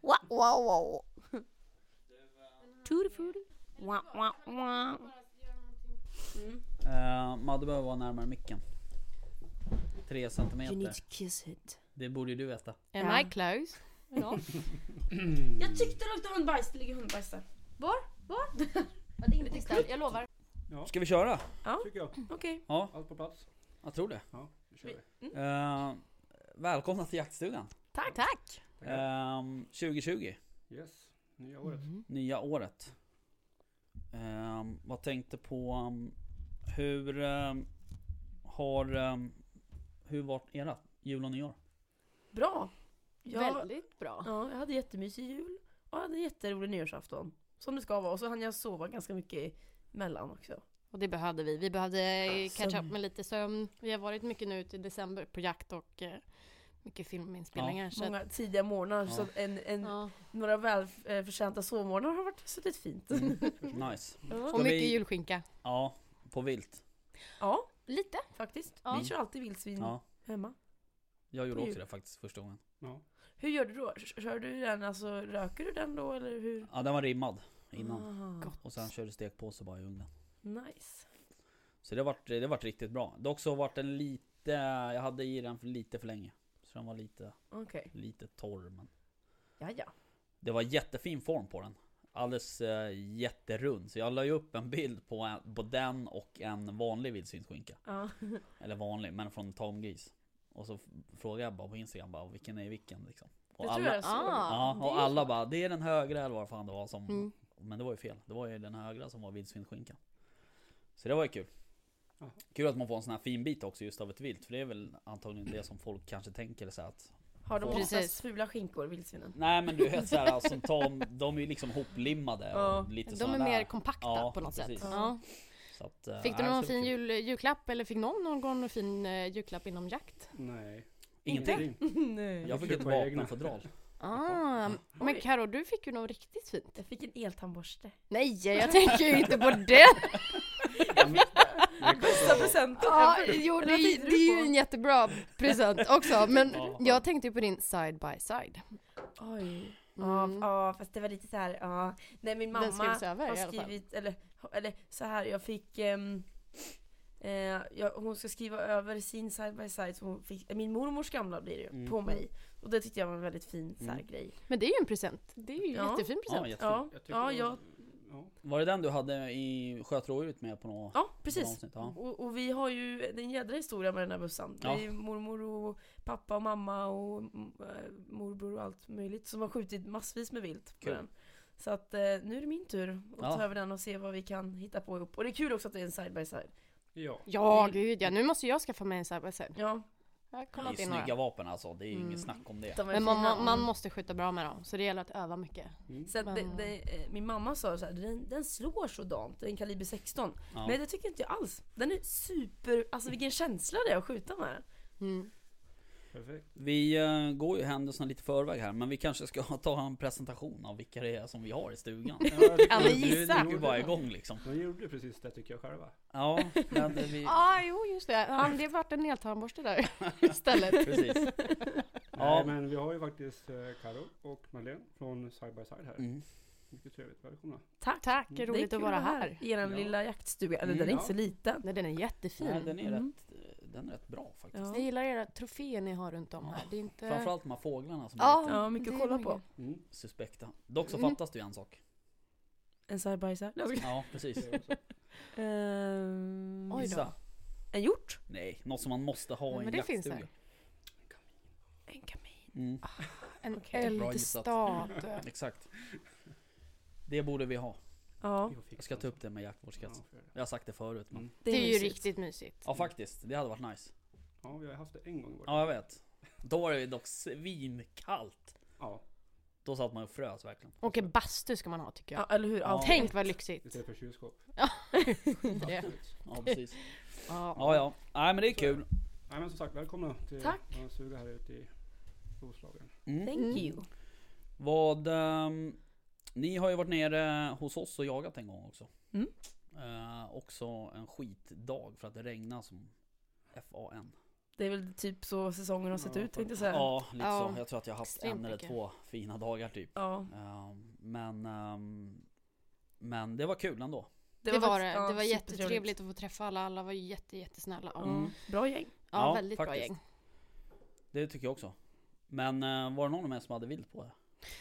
Wow, wow, wow. Frutti. Wow, wow, wow. Uh, Madde behöver vara närmare micken. Tre You need centimeter. to kiss it. Det borde ju du veta. Am Ja. I close? Ja. Jag tyckte det luktade hundbajs, det ligger hundbajs där. Var? Var? Ja, det är inte ställt, jag lovar. Ja, Ska vi köra? tycker jag. Okej. Ja, Allt på plats. jag tror det. Ja, nu kör vi. Uh, välkomna till jaktstugan. Tack. Tack! Um, 2020, Yes, nya året. nya året. Um, vad tänkte på um, hur um, har um, hur var era jul och nyår? Bra. Jag, Väldigt bra. ja, jag hade jättemysig jul och jag hade jätterolig nyårsafton. Som det ska vara. Och så hann jag sova ganska mycket emellan också. Och det behövde vi. Vi behövde catch sömn. up med lite sömn. Vi har varit mycket nu ute i december på jakt och eh, mycket filminspelningar. så att- Många tidiga morgnar. Ja. Så en, en, ja. några välförtjänta sovmorgnar har varit suttit fint. Mm, nice. Ja. Och Ska mycket vi- julskinka. Ja, på vilt. ja, Lite. faktiskt. Ja. Vi kör alltid vildsvin Ja, hemma. jag gjorde också det faktiskt första gången. Ja. Hur gör du då? Kör du den, alltså röker du den då eller hur? Ja, den var rimmad innan. Aha. Och sen körde stekpåse bara i ugnen. Nice. Så det vart, det vart riktigt bra. Dock så vart den lite, jag hade i den för lite för länge. Så den var lite, Okej. lite torr men Ja, ja. Det var jättefin form på den. Alldeles eh, jätterund. Så jag la ju upp en bild på, en, på den och en vanlig vildsvinsskinka. Ja. Eller vanlig, men från tamgris. Och så frågade jag bara på Instagram bara, vilken är vilken liksom. Och tror alla, jag såg. Ja, och alla bara, det är den högra eller vad fan det var som Mm. Men det var ju fel. Det var ju den högra som var vildsvinsskinkan. Så det var ju kul. Kul att man får en sån här fin bit också just av ett vilt. För det är väl antagligen det som folk kanske tänker så att Har de Precis. oftast fula skinkor, vildsvinen? Nej men du vet såhär som tam, de är ju liksom hoplimmade Ja. och lite De är där. mer kompakta Ja, på något precis. sätt. Ja. Att, eh, Fick du någon fin jul, julklapp eller fick någon någon fin eh, julklapp inom jakt? Nej. Ingenting. Nej. Jag fick ett egna. vapenfodral. Ah, men. Karo, du fick ju något riktigt fint. Jag fick en eltandborste. Nej, jag tänker ju inte på det! Bästa presenten Ja, jo, det, är- det är ju en jättebra present också, men Ja. jag tänkte ju på din side by side. Oj. Ja, Mm. ja, fast det var lite så här, ja. Nej, min mamma över har skrivit, eller, eller så här, jag fick ehm, eh, jag, hon ska skriva över sin side by side, så hon fick, min mormors gamla blir det ju, Mm. på mig. Och det tyckte jag var en väldigt fin så här, Mm. grej. Men det är ju en present. Det är ju en Ja. jättefin Ja, present. jättefin. Ja, tycker ja, jag, ja. Var det den du hade i sköt rådjuret med på något ja på något precis. avsnitt? Ja. Och, och vi har ju, det är en jädra historia med den här bössan. Ja. Det är mormor och pappa och mamma och äh, morbror och allt möjligt som har skjutit massvis med vilt på den. Så att eh, nu är det min tur att Ja. ta över den och se vad vi kan hitta på ihop. Och det är kul också att det är en side by side. Ja. Ja, gud ja. Nu måste jag skaffa mig en side by side. Ja, Det är in några. snygga vapen alltså, det är ju Mm. inget snack om det. de Men man, man, måste skjuta bra med dem, så det gäller att öva mycket. Mm. Sen, det, Men- det, eh, min mamma sa så här, den, den slår sådant, det är en kaliber 16. Ja. Men det tycker inte jag alls. Den är super, alltså vilken känsla det är att skjuta med den. Mm. Perfekt. Vi eh, går ju händelserna lite förväg här, men vi kanske ska ta en presentation av vilka det är som vi har i stugan. Ja, vi gissa? du är bara igång liksom. De gjorde precis det tycker jag själva. Ja, men det, vi... ah, jo just det. Ja, det vart en eltandborste där istället. precis. Nej, Ja. men vi har ju faktiskt eh, Karo och Madeleine från Side by Side här. Mm. Mycket trevligt, välkomna. Tack! Tack, Det är roligt att vara här. I er Ja. lilla jaktstuga. Eller Mm, den är ja. inte så liten. Nej, den är jättefin. Nej, den är, Mm. rätt, den är rätt bra faktiskt. Ja. Jag gillar era troféer ni har runt om här. Det är inte... Framförallt de här fåglarna som Ja. är lite Ja, mycket att kolla på. Mm. suspekta. Dock så Mm. fattas det ju en sak. En skojar. Ja, precis. Ehm, Oj då. En hjort? Nej, något som man måste ha i en det finns jaktstuga. En kamin. Mm, En Okej. Bra gissat. eldstad. exakt. Det borde vi ha. Ja, Jag ska ta upp det med jaktvårdskrets. Ja. Jag har sagt det förut men. Mm. Det är ju mysigt. riktigt mysigt. Ja faktiskt, det hade varit nice. Ja, vi har haft det en gång i vårt Ja jag vet. Då var det dock svinkallt. Ja, Då satt man och frös verkligen. Och en bastu ska man ha tycker jag. Ja, eller hur? Ja. Tänk vad lyxigt. istället för kylskåp. Det. Ja precis. Ja. Ja ja. Nej men det är kul. Nej men som sagt, välkomna till Tack. vår stuga här ute i Roslagen. Mm. Thank Mm. you. Vad... ehm, ni har ju varit nere hos oss och jagat en gång också. Mm. Eh, också en skitdag för att det regnade som FAN. Det är väl typ så säsongen har sett Ja, ut tänkte jag säga. Ja, lite Ja, så. Jag tror att jag har haft extremt en eller mycket. två fina dagar typ. Ja, Ehm, men, ehm, men det var kul ändå. Det, var, faktiskt- det. ja, det var jättetrevligt att få träffa alla. Alla var jätte, jättesnälla. Och, Mm. Bra gäng. Ja, Ja, väldigt bra faktiskt. gäng. Det tycker jag också. Men eh, var det någon av er som hade vilt på det?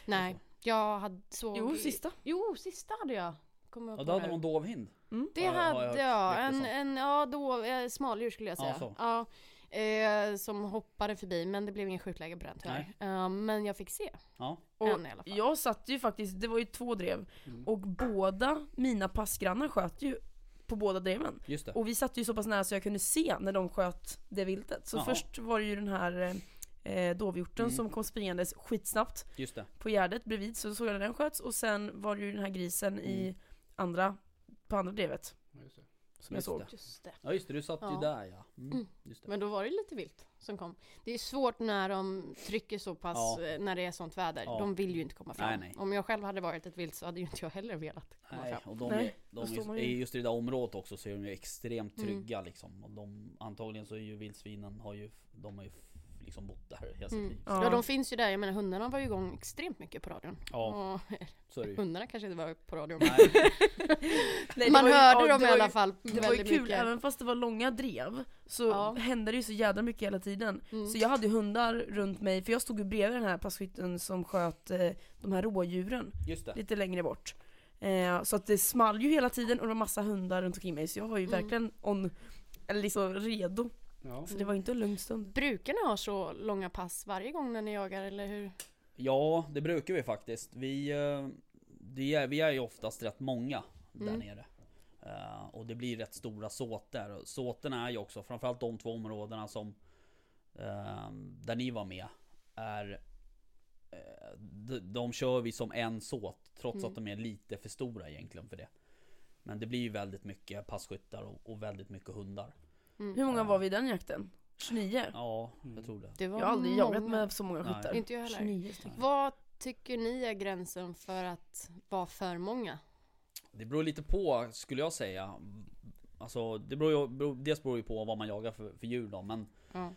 Nej, jag hade så... Jo, sista. Jo, sista hade jag. Kommer jag Ja, på du hade nu. någon dovhind? Det Har jag- har jag hade hört jag. ryktas En, om. en, ja, då, eh, smaldjur skulle jag Ja, säga. så. Ja, eh, som hoppade förbi, men det blev ingen skjutläge på den tyvärr. Eh, men jag fick se Ja. Och en i alla fall. jag satt ju faktiskt, det var ju två drev. Mm. Och båda mina passgrannar sköt ju på båda dreven. Just det. Och vi satt ju så pass nära så jag kunde se när de sköt det viltet. Så Jaha. först var det ju den här eh, dovhjorten Mm. som kom springandes skitsnabbt Just det. på gärdet bredvid. Så såg jag när den sköts och sen var det ju den här grisen i Mm. andra, på andra drevet. Ja, just det. Som jag Just såg. det. Just det. Ja just det, du satt ju Ja. där ja. Mm. Mm. Just det. Men då var det lite vilt som kom. Det är svårt när de trycker så pass, Ja. eh, när det är sånt väder. Ja. De vill ju inte komma fram. Nej, nej. Om jag själv hade varit ett vilt så hade ju inte jag heller velat komma Nej, fram. och de, Nej, de står man är, ju- är just i det där området också så är de ju extremt Mm. trygga liksom. Och de, antagligen så är ju vildsvinen, har ju, de har ju liksom bott där hela sitt Mm. liv. Ja. de finns ju där. Jag menar hundarna var ju igång extremt mycket på radion. Ja, Och så är det ju. hundarna kanske inte var på radion. Nej, Nej, det Man var ju- hörde ja, dem det i var alla ju- fall Det var ju väldigt kul, mycket. även fast det var långa drev så Ja. hände det ju så jädra mycket hela tiden. Mm. Så jag hade ju hundar runt mig, för jag stod ju bredvid den här passkytten som sköt eh, de här rådjuren just det. lite längre bort. Eh, så att det small ju hela tiden och det var massa hundar runt omkring mig så jag var ju Mm. verkligen on, eller liksom redo. Ja. Så det var inte en lugn stund. Brukar ni ha så långa pass varje gång när ni jagar eller hur? Ja, det brukar vi faktiskt. Vi, eh, det är, vi är ju oftast rätt många där Mm. nere. Eh, och det blir rätt stora såter. Såterna är ju också, framförallt de två områdena som eh, där ni var med, är de, de kör vi som en såt, trots Mm. att de är lite för stora egentligen för det. Men det blir ju väldigt mycket passkyttar och, och väldigt mycket hundar. Mm. Hur många var vi i den jakten? 29? Ja, Mm. jag tror det. Det var Jag har aldrig jagat med så många skyttar. Inte jag heller. 29 stycken. Vad tycker ni är gränsen för att vara för många? Det beror lite på skulle jag säga. Alltså det beror ju, beror, dels beror ju på vad man jagar för, för djur då, men Ja.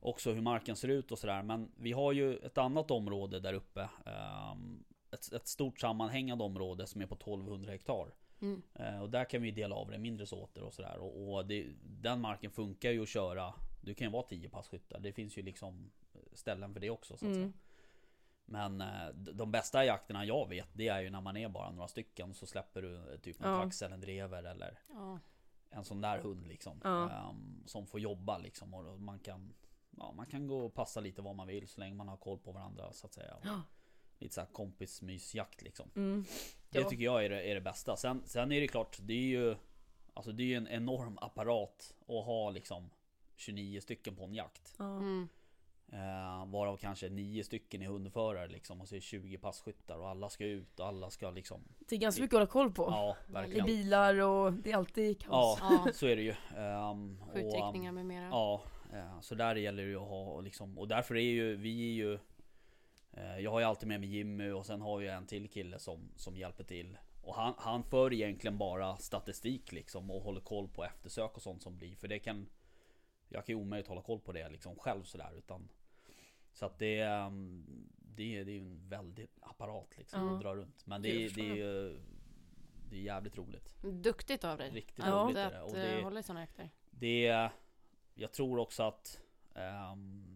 också hur marken ser ut och sådär. Men vi har ju ett annat område där uppe. ehm, ett, ett stort sammanhängande område som är på 1200 hektar. Mm. Eh, och där kan vi dela av det mindre såter och sådär. Och, och det, den marken funkar ju att köra. Du kan ju vara 10 passkyttar. Det finns ju liksom ställen för det också så att Mm. säga. Men eh, de bästa jakterna jag vet, det är ju när man är bara några stycken. Så släpper du eh, typ en Ja. tax eller en drever eller Ja. en sån där hund liksom. Ja. ehm, som får jobba liksom. Och man kan, ja, man kan gå och passa lite vad man vill så länge man har koll på varandra så att säga. Ja. Lite såhär kompismysjakt liksom. Mm. Det tycker jag är det, är det bästa. Sen, sen är det klart, det är ju Alltså det är ju en enorm apparat att ha liksom 29 stycken på en jakt. Ja. Mm. Eh, varav kanske 9 stycken är hundförare liksom. Och så är det 20 passkyttar och alla ska ut och alla ska liksom Det är ganska mycket att hålla koll på. Ja, I verkligen. bilar och det är alltid kaos. Ja, Ja. så är det ju. Ehm, och, Skjutriktningar med mera. Ja, eh, så där gäller det ju att ha och liksom, och därför är ju vi är ju Jag har ju alltid med mig Jimmy och sen har jag en till kille som, som hjälper till Och han, han för egentligen bara statistik liksom och håller koll på eftersök och sånt som blir för det kan Jag kan ju omöjligt hålla koll på det liksom själv sådär utan Så att det ehm, Det är det är ju en väldig apparat liksom Ja. att dra runt Men Det det, är- förstår det är ju Det är jävligt roligt Duktigt av dig. Riktigt Ja. roligt är Att det. Och det, hålla i sådana jakter. det Jag tror också att ehm,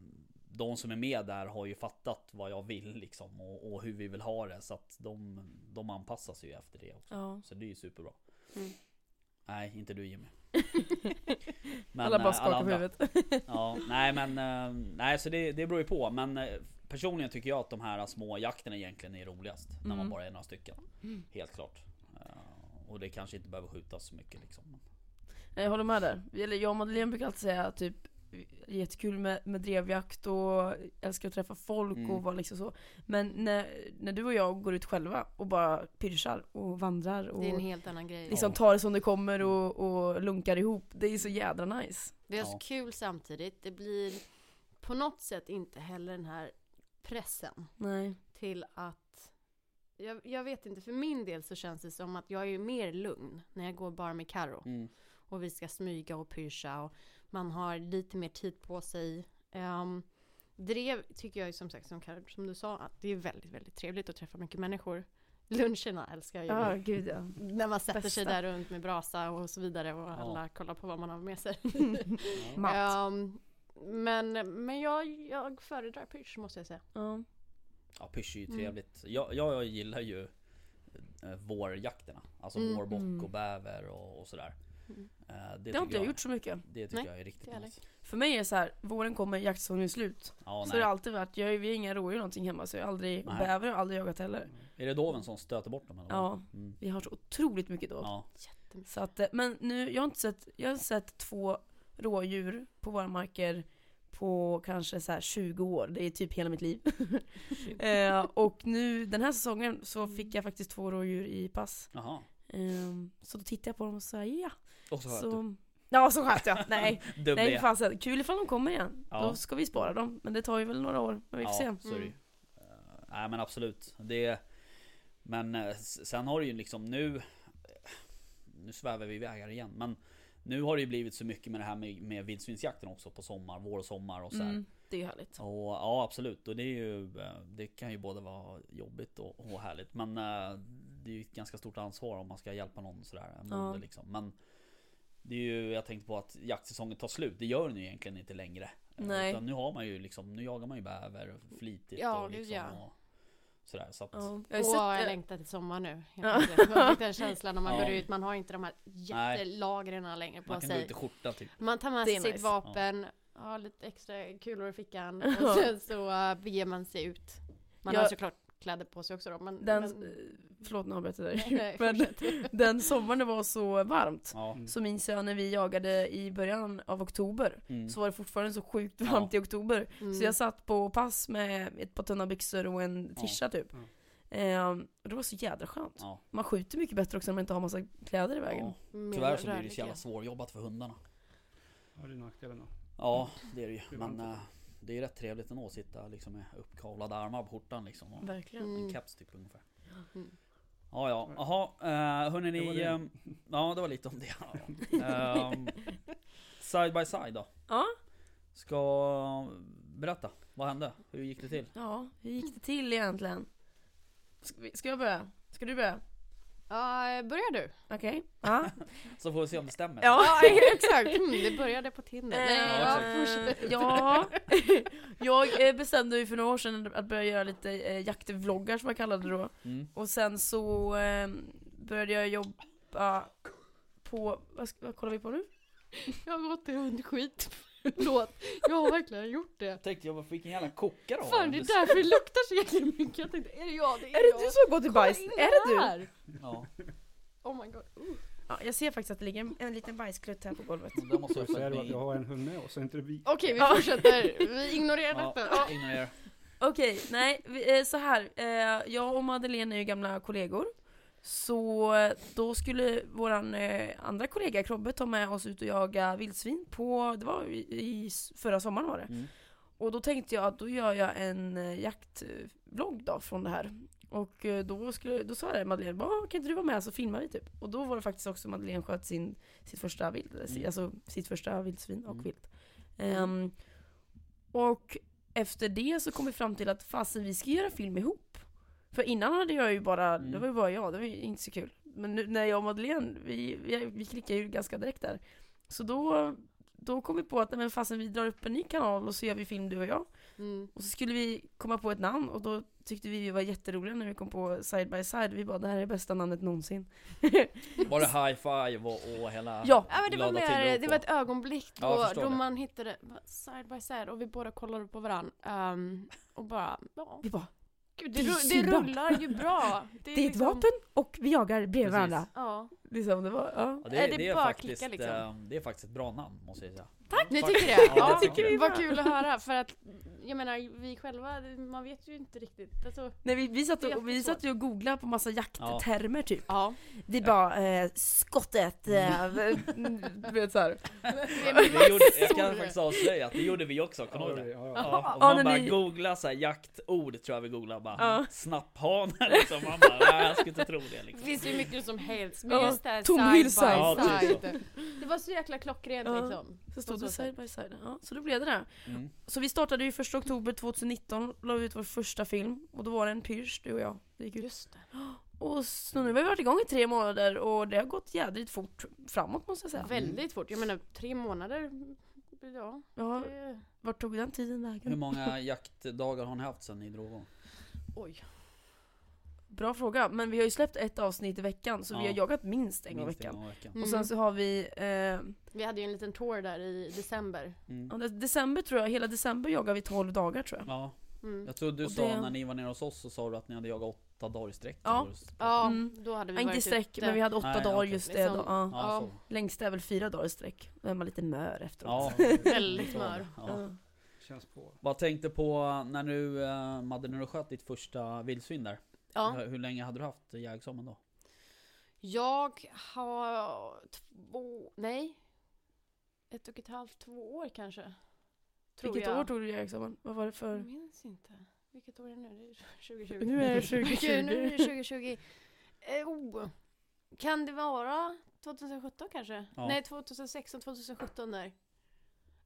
De som är med där har ju fattat vad jag vill liksom och, och hur vi vill ha det så att de, de anpassar sig ju efter det också. Ja. Så det är ju superbra. Mm. Nej, inte du Jimmy. Men, alla bara eh, skakar på huvudet. Ja, nej men eh, Nej så det, det beror ju på men eh, Personligen tycker jag att de här små jakterna egentligen är roligast När man Mm. bara är några stycken Helt klart Och det kanske inte behöver skjutas så mycket liksom Jag håller med där. Eller jag och Madeleine brukar alltid säga typ Jättekul med, med drevjakt och älskar att träffa folk Mm. och vara liksom så Men när, när du och jag går ut själva och bara pyrschar och vandrar och Det är en helt annan grej. liksom Ja. tar det som det kommer och, och lunkar ihop Det är så jädra nice Det är så Ja. kul samtidigt. Det blir på något sätt inte heller den här pressen Nej till att jag, jag vet inte, för min del så känns det som att jag är mer lugn när jag går bara med Karo mm. och vi ska smyga och pyscha och Man har lite mer tid på sig. Um, det tycker jag ju som sagt, som, som du sa, att det är väldigt, väldigt trevligt att träffa mycket människor. Luncherna älskar jag ju. Ja, gud ja. När man sätter sig Bästa. där runt med brasa och så vidare och alla kollar på vad man har med sig. Mat. Ehm, men men jag, jag föredrar Pyrsch måste jag säga. Ja. Ja pysch är ju Mm. trevligt. Jag, jag gillar ju eh, vårjakterna. Alltså Mm. vårbock Mm. och bäver och, och sådär. Mm. Det, Det har inte jag gjort så mycket. Det tycker Nej, jag är riktigt nice. För mig är det så här, våren kommer, jaktsäsongen är slut. Ja, så det har alltid varit, jag, vi har inga rådjur någonting hemma så jag har aldrig, Nej. bäver har aldrig jagat heller. Är det doven som stöter bort dem? Eller? Ja, Mm. vi har så otroligt mycket då. ja. Så att, eh, men nu, jag har inte sett, jag har sett två rådjur på våra marker på kanske så här 20 år, det är typ hela mitt liv. Eh, och nu den här säsongen så fick jag faktiskt två rådjur i pass. Jaha. Eh, så då tittade jag på dem och sa ja. Och så sköt Så, ja så sköt jag. Nej, du. Nej fasen. Kul ifall de kommer igen. Ja. Då ska vi spara dem. Men det tar ju väl några år. Men vi får Ja, se. ju. Eh, Nej men absolut. Det Men s- sen har det ju liksom nu Nu svävar vi iväg här igen men Nu har det ju blivit så mycket med det här med, med vildsvinsjakten också på sommar, vår och sommar och så. Mm, det är ju härligt. Och ja absolut och det är ju eh, Det kan ju både vara jobbigt och, och härligt men Det är ju ett ganska stort ansvar om man ska hjälpa någon sådär en Ja. liksom men Det är ju, jag tänkte på att jaktsäsongen tar slut, det gör den ju egentligen inte längre Eh, Nej. Utan nu har man ju liksom, nu jagar man ju bäver flitigt Ja, och liksom ja. och Sådär så att Ja. Jag sett, jag eh, längtar till sommar nu. Ja. Jag fick den känslan när man Ja. går ut, man har inte de här jättelagren längre på Man kan gå sig. ut i skjorta typ Man tar med sig sitt nice. vapen, har lite extra kulor i fickan och sen så uh, beger man sig ut. Man Jag- har såklart kläder på sig också då. Men, den, men, eh, förlåt nu avbröt jag dig. nej, Men fortsätt. den sommaren det var så varmt. Ja, Mm. Så minns jag när vi jagade i början av oktober. mm. Så var det fortfarande så sjukt Ja. varmt i oktober. Mm. Så jag satt på pass med ett par tunna byxor och en tisha typ. Ja. Ehm, och det var så jädra skönt. ja. Man skjuter mycket bättre också när man inte har massa kläder i vägen. ja. Tyvärr så blir det så jävla svårjobbat för hundarna Ja, det är nackdelen då. Ja det är det ju Det är men Det är rätt trevligt ändå att sitta liksom med uppkavlade armar på skjortan liksom och Verkligen. Mm. En caps typ ungefär Mm. Ja ja, jaha, uh, hörni Det var ni det. ehm, Ja det var lite om det ja. Ehm, Side by side då Ja. Ska berätta, vad hände? Hur gick det till? Ja, hur gick det till egentligen? Ska, vi, ska jag börja? Ska du börja? Ja, börjar du? Okej. Ja. Så får vi se om det stämmer Ja. exakt. Mm, det började på Tinder. Nej, Eh, ja, exakt. fortsätt. Ja, jag eh, bestämde ju för några år sedan att börja göra lite eh, jaktvloggar som jag kallade det då. mm. Och sen så eh, började jag jobba på, vad, vad kollar vi på nu? Jag har gått till hundskit. Förlåt. Jag har verkligen gjort det. Jag tänkte jag varför vilken jävla kokare har Fan det är därför det luktar så jäkla mycket. Jag tänkte, är det jag? Det är, Är det jag. du som har gått i bajs? Är det du? Ja, Oh my god. Uh. Ja, jag ser faktiskt att det ligger en, en liten bajsklutt här på golvet. det måste Jag säga att jag har en hund med oss, så inte det vi. Okej vi fortsätter. Vi ignorerar Ja, detta. ignorera Okej, nej, vi, eh, så här. Eh, jag och Madeleine är ju gamla kollegor. Så då skulle våran eh, andra kollega Krobbe ta med oss ut och jaga vildsvin på, det var i, förra sommaren var det. mm. Och då tänkte jag att då gör jag en eh, jaktvlogg då från det här. Och eh, då, skulle, då sa jag Madeleine, "Va, kan inte du vara med så filmar vi typ. Och då var det faktiskt också Madeleine sköt sin, sitt första si- Mm. alltså sitt första vildsvin och Mm. vilt. Ehm, och efter det så kom vi fram till att fasen vi ska göra film ihop. För innan hade jag ju bara, Mm. det var ju bara jag, det var ju inte så kul. Men nu, när jag och Madeleine, vi, vi, vi klickade ju ganska direkt där. Så då, då kom vi på att men fasen vi drar upp en ny kanal och så gör vi film du och jag. Mm. Och så skulle vi komma på ett namn och då tyckte vi vi var jätteroliga när vi kom på Side by Side. Vi bara det här är bästa namnet någonsin. Var det high five och, och hela Ja. Ja men det var mer, det var ett ögonblick Ja, då, förstår då det. man hittade side by side och vi båda kollade på varandra. Ehm, och bara, ja. Vi bara, Gud, Det det, är ru- det rullar ju bra. det är ett liksom- vapen och vi jagar bredvid varandra. Ja. Liksom, det var, ja. Ja, det, Är det, det är faktiskt, klicka, liksom? det är faktiskt ett bra namn måste jag säga. Tack! Ni tycker det? Ja, Ja, det tycker vi vad kul att höra för att jag menar vi själva, man vet ju inte riktigt. Alltså, Nej, vi, vi, satt Det och, vi satt ju och googlade på massa jakttermer typ. ja. Vi bara, eh, skottet, eh, du vet såhär. Det gjorde, jag kan faktiskt avslöja att det gjorde vi också, kommer Ja, du ihåg det? ja, ja. Ja, och Ja, man när bara ni- googlar så här jaktord tror jag vi googlar bara Ja. Snapphane liksom, man bara nej jag skulle inte tro det Det liksom. finns ju mycket som helst, men Ja, just det här tom side. Ja, by typ side. Det var så jäkla klockrent Ja. liksom. Så stod det så side by side. Ja, så då blev det det. Mm. Så vi startade ju 1 oktober 2019, la ut vår första film och då var det en Pyrsch, du och jag. Det gick ut. Just det. Och så nu har vi varit igång i tre månader och det har gått jädrigt fort framåt måste jag säga. Väldigt fort. Jag menar tre månader. Ja. Ja, det- vart tog den tiden Hur vägen? många jaktdagar har ni haft sen ni drog igång? Oj. Bra fråga, men vi har ju släppt ett avsnitt i veckan så vi Ja. har jagat minst en gång i veckan. Mm. Och sen så har vi, eh, Vi hade ju en liten tour där i december. Mm. ja, december tror jag, hela december jagar vi 12 dagar tror jag. Ja, Mm. jag tror du Och sa det- när ni var nere hos oss så sa du att ni hade jagat åtta dagar i sträck. Ja. Ja, Mm. då hade vi Ja, inte i sträck, men vi hade åtta Nej, dagar okej. just det Liksom- då. Ja. Ja, Ja. så. Längst är väl fyra dagar i sträck. Då är man lite mör efteråt. Ja, Väldigt mör. Ja. Ja. Känns på. Vad tänkte på när du, eh, Madde, när du sköt ditt första vildsvin där? Ja. Hur, hur länge hade du haft jägarexamen då? Jag har två, nej. Ett och ett halvt, två år kanske. Tror Vilket jag. år tog du examen? Vad var det för? Jag minns inte. Vilket år är det nu? Det är 2020. Nu är det 2020. Gud, nu är det 2020. Eh, oh. Kan det vara 2017 kanske? Ja. Nej, 2016, 2017 där.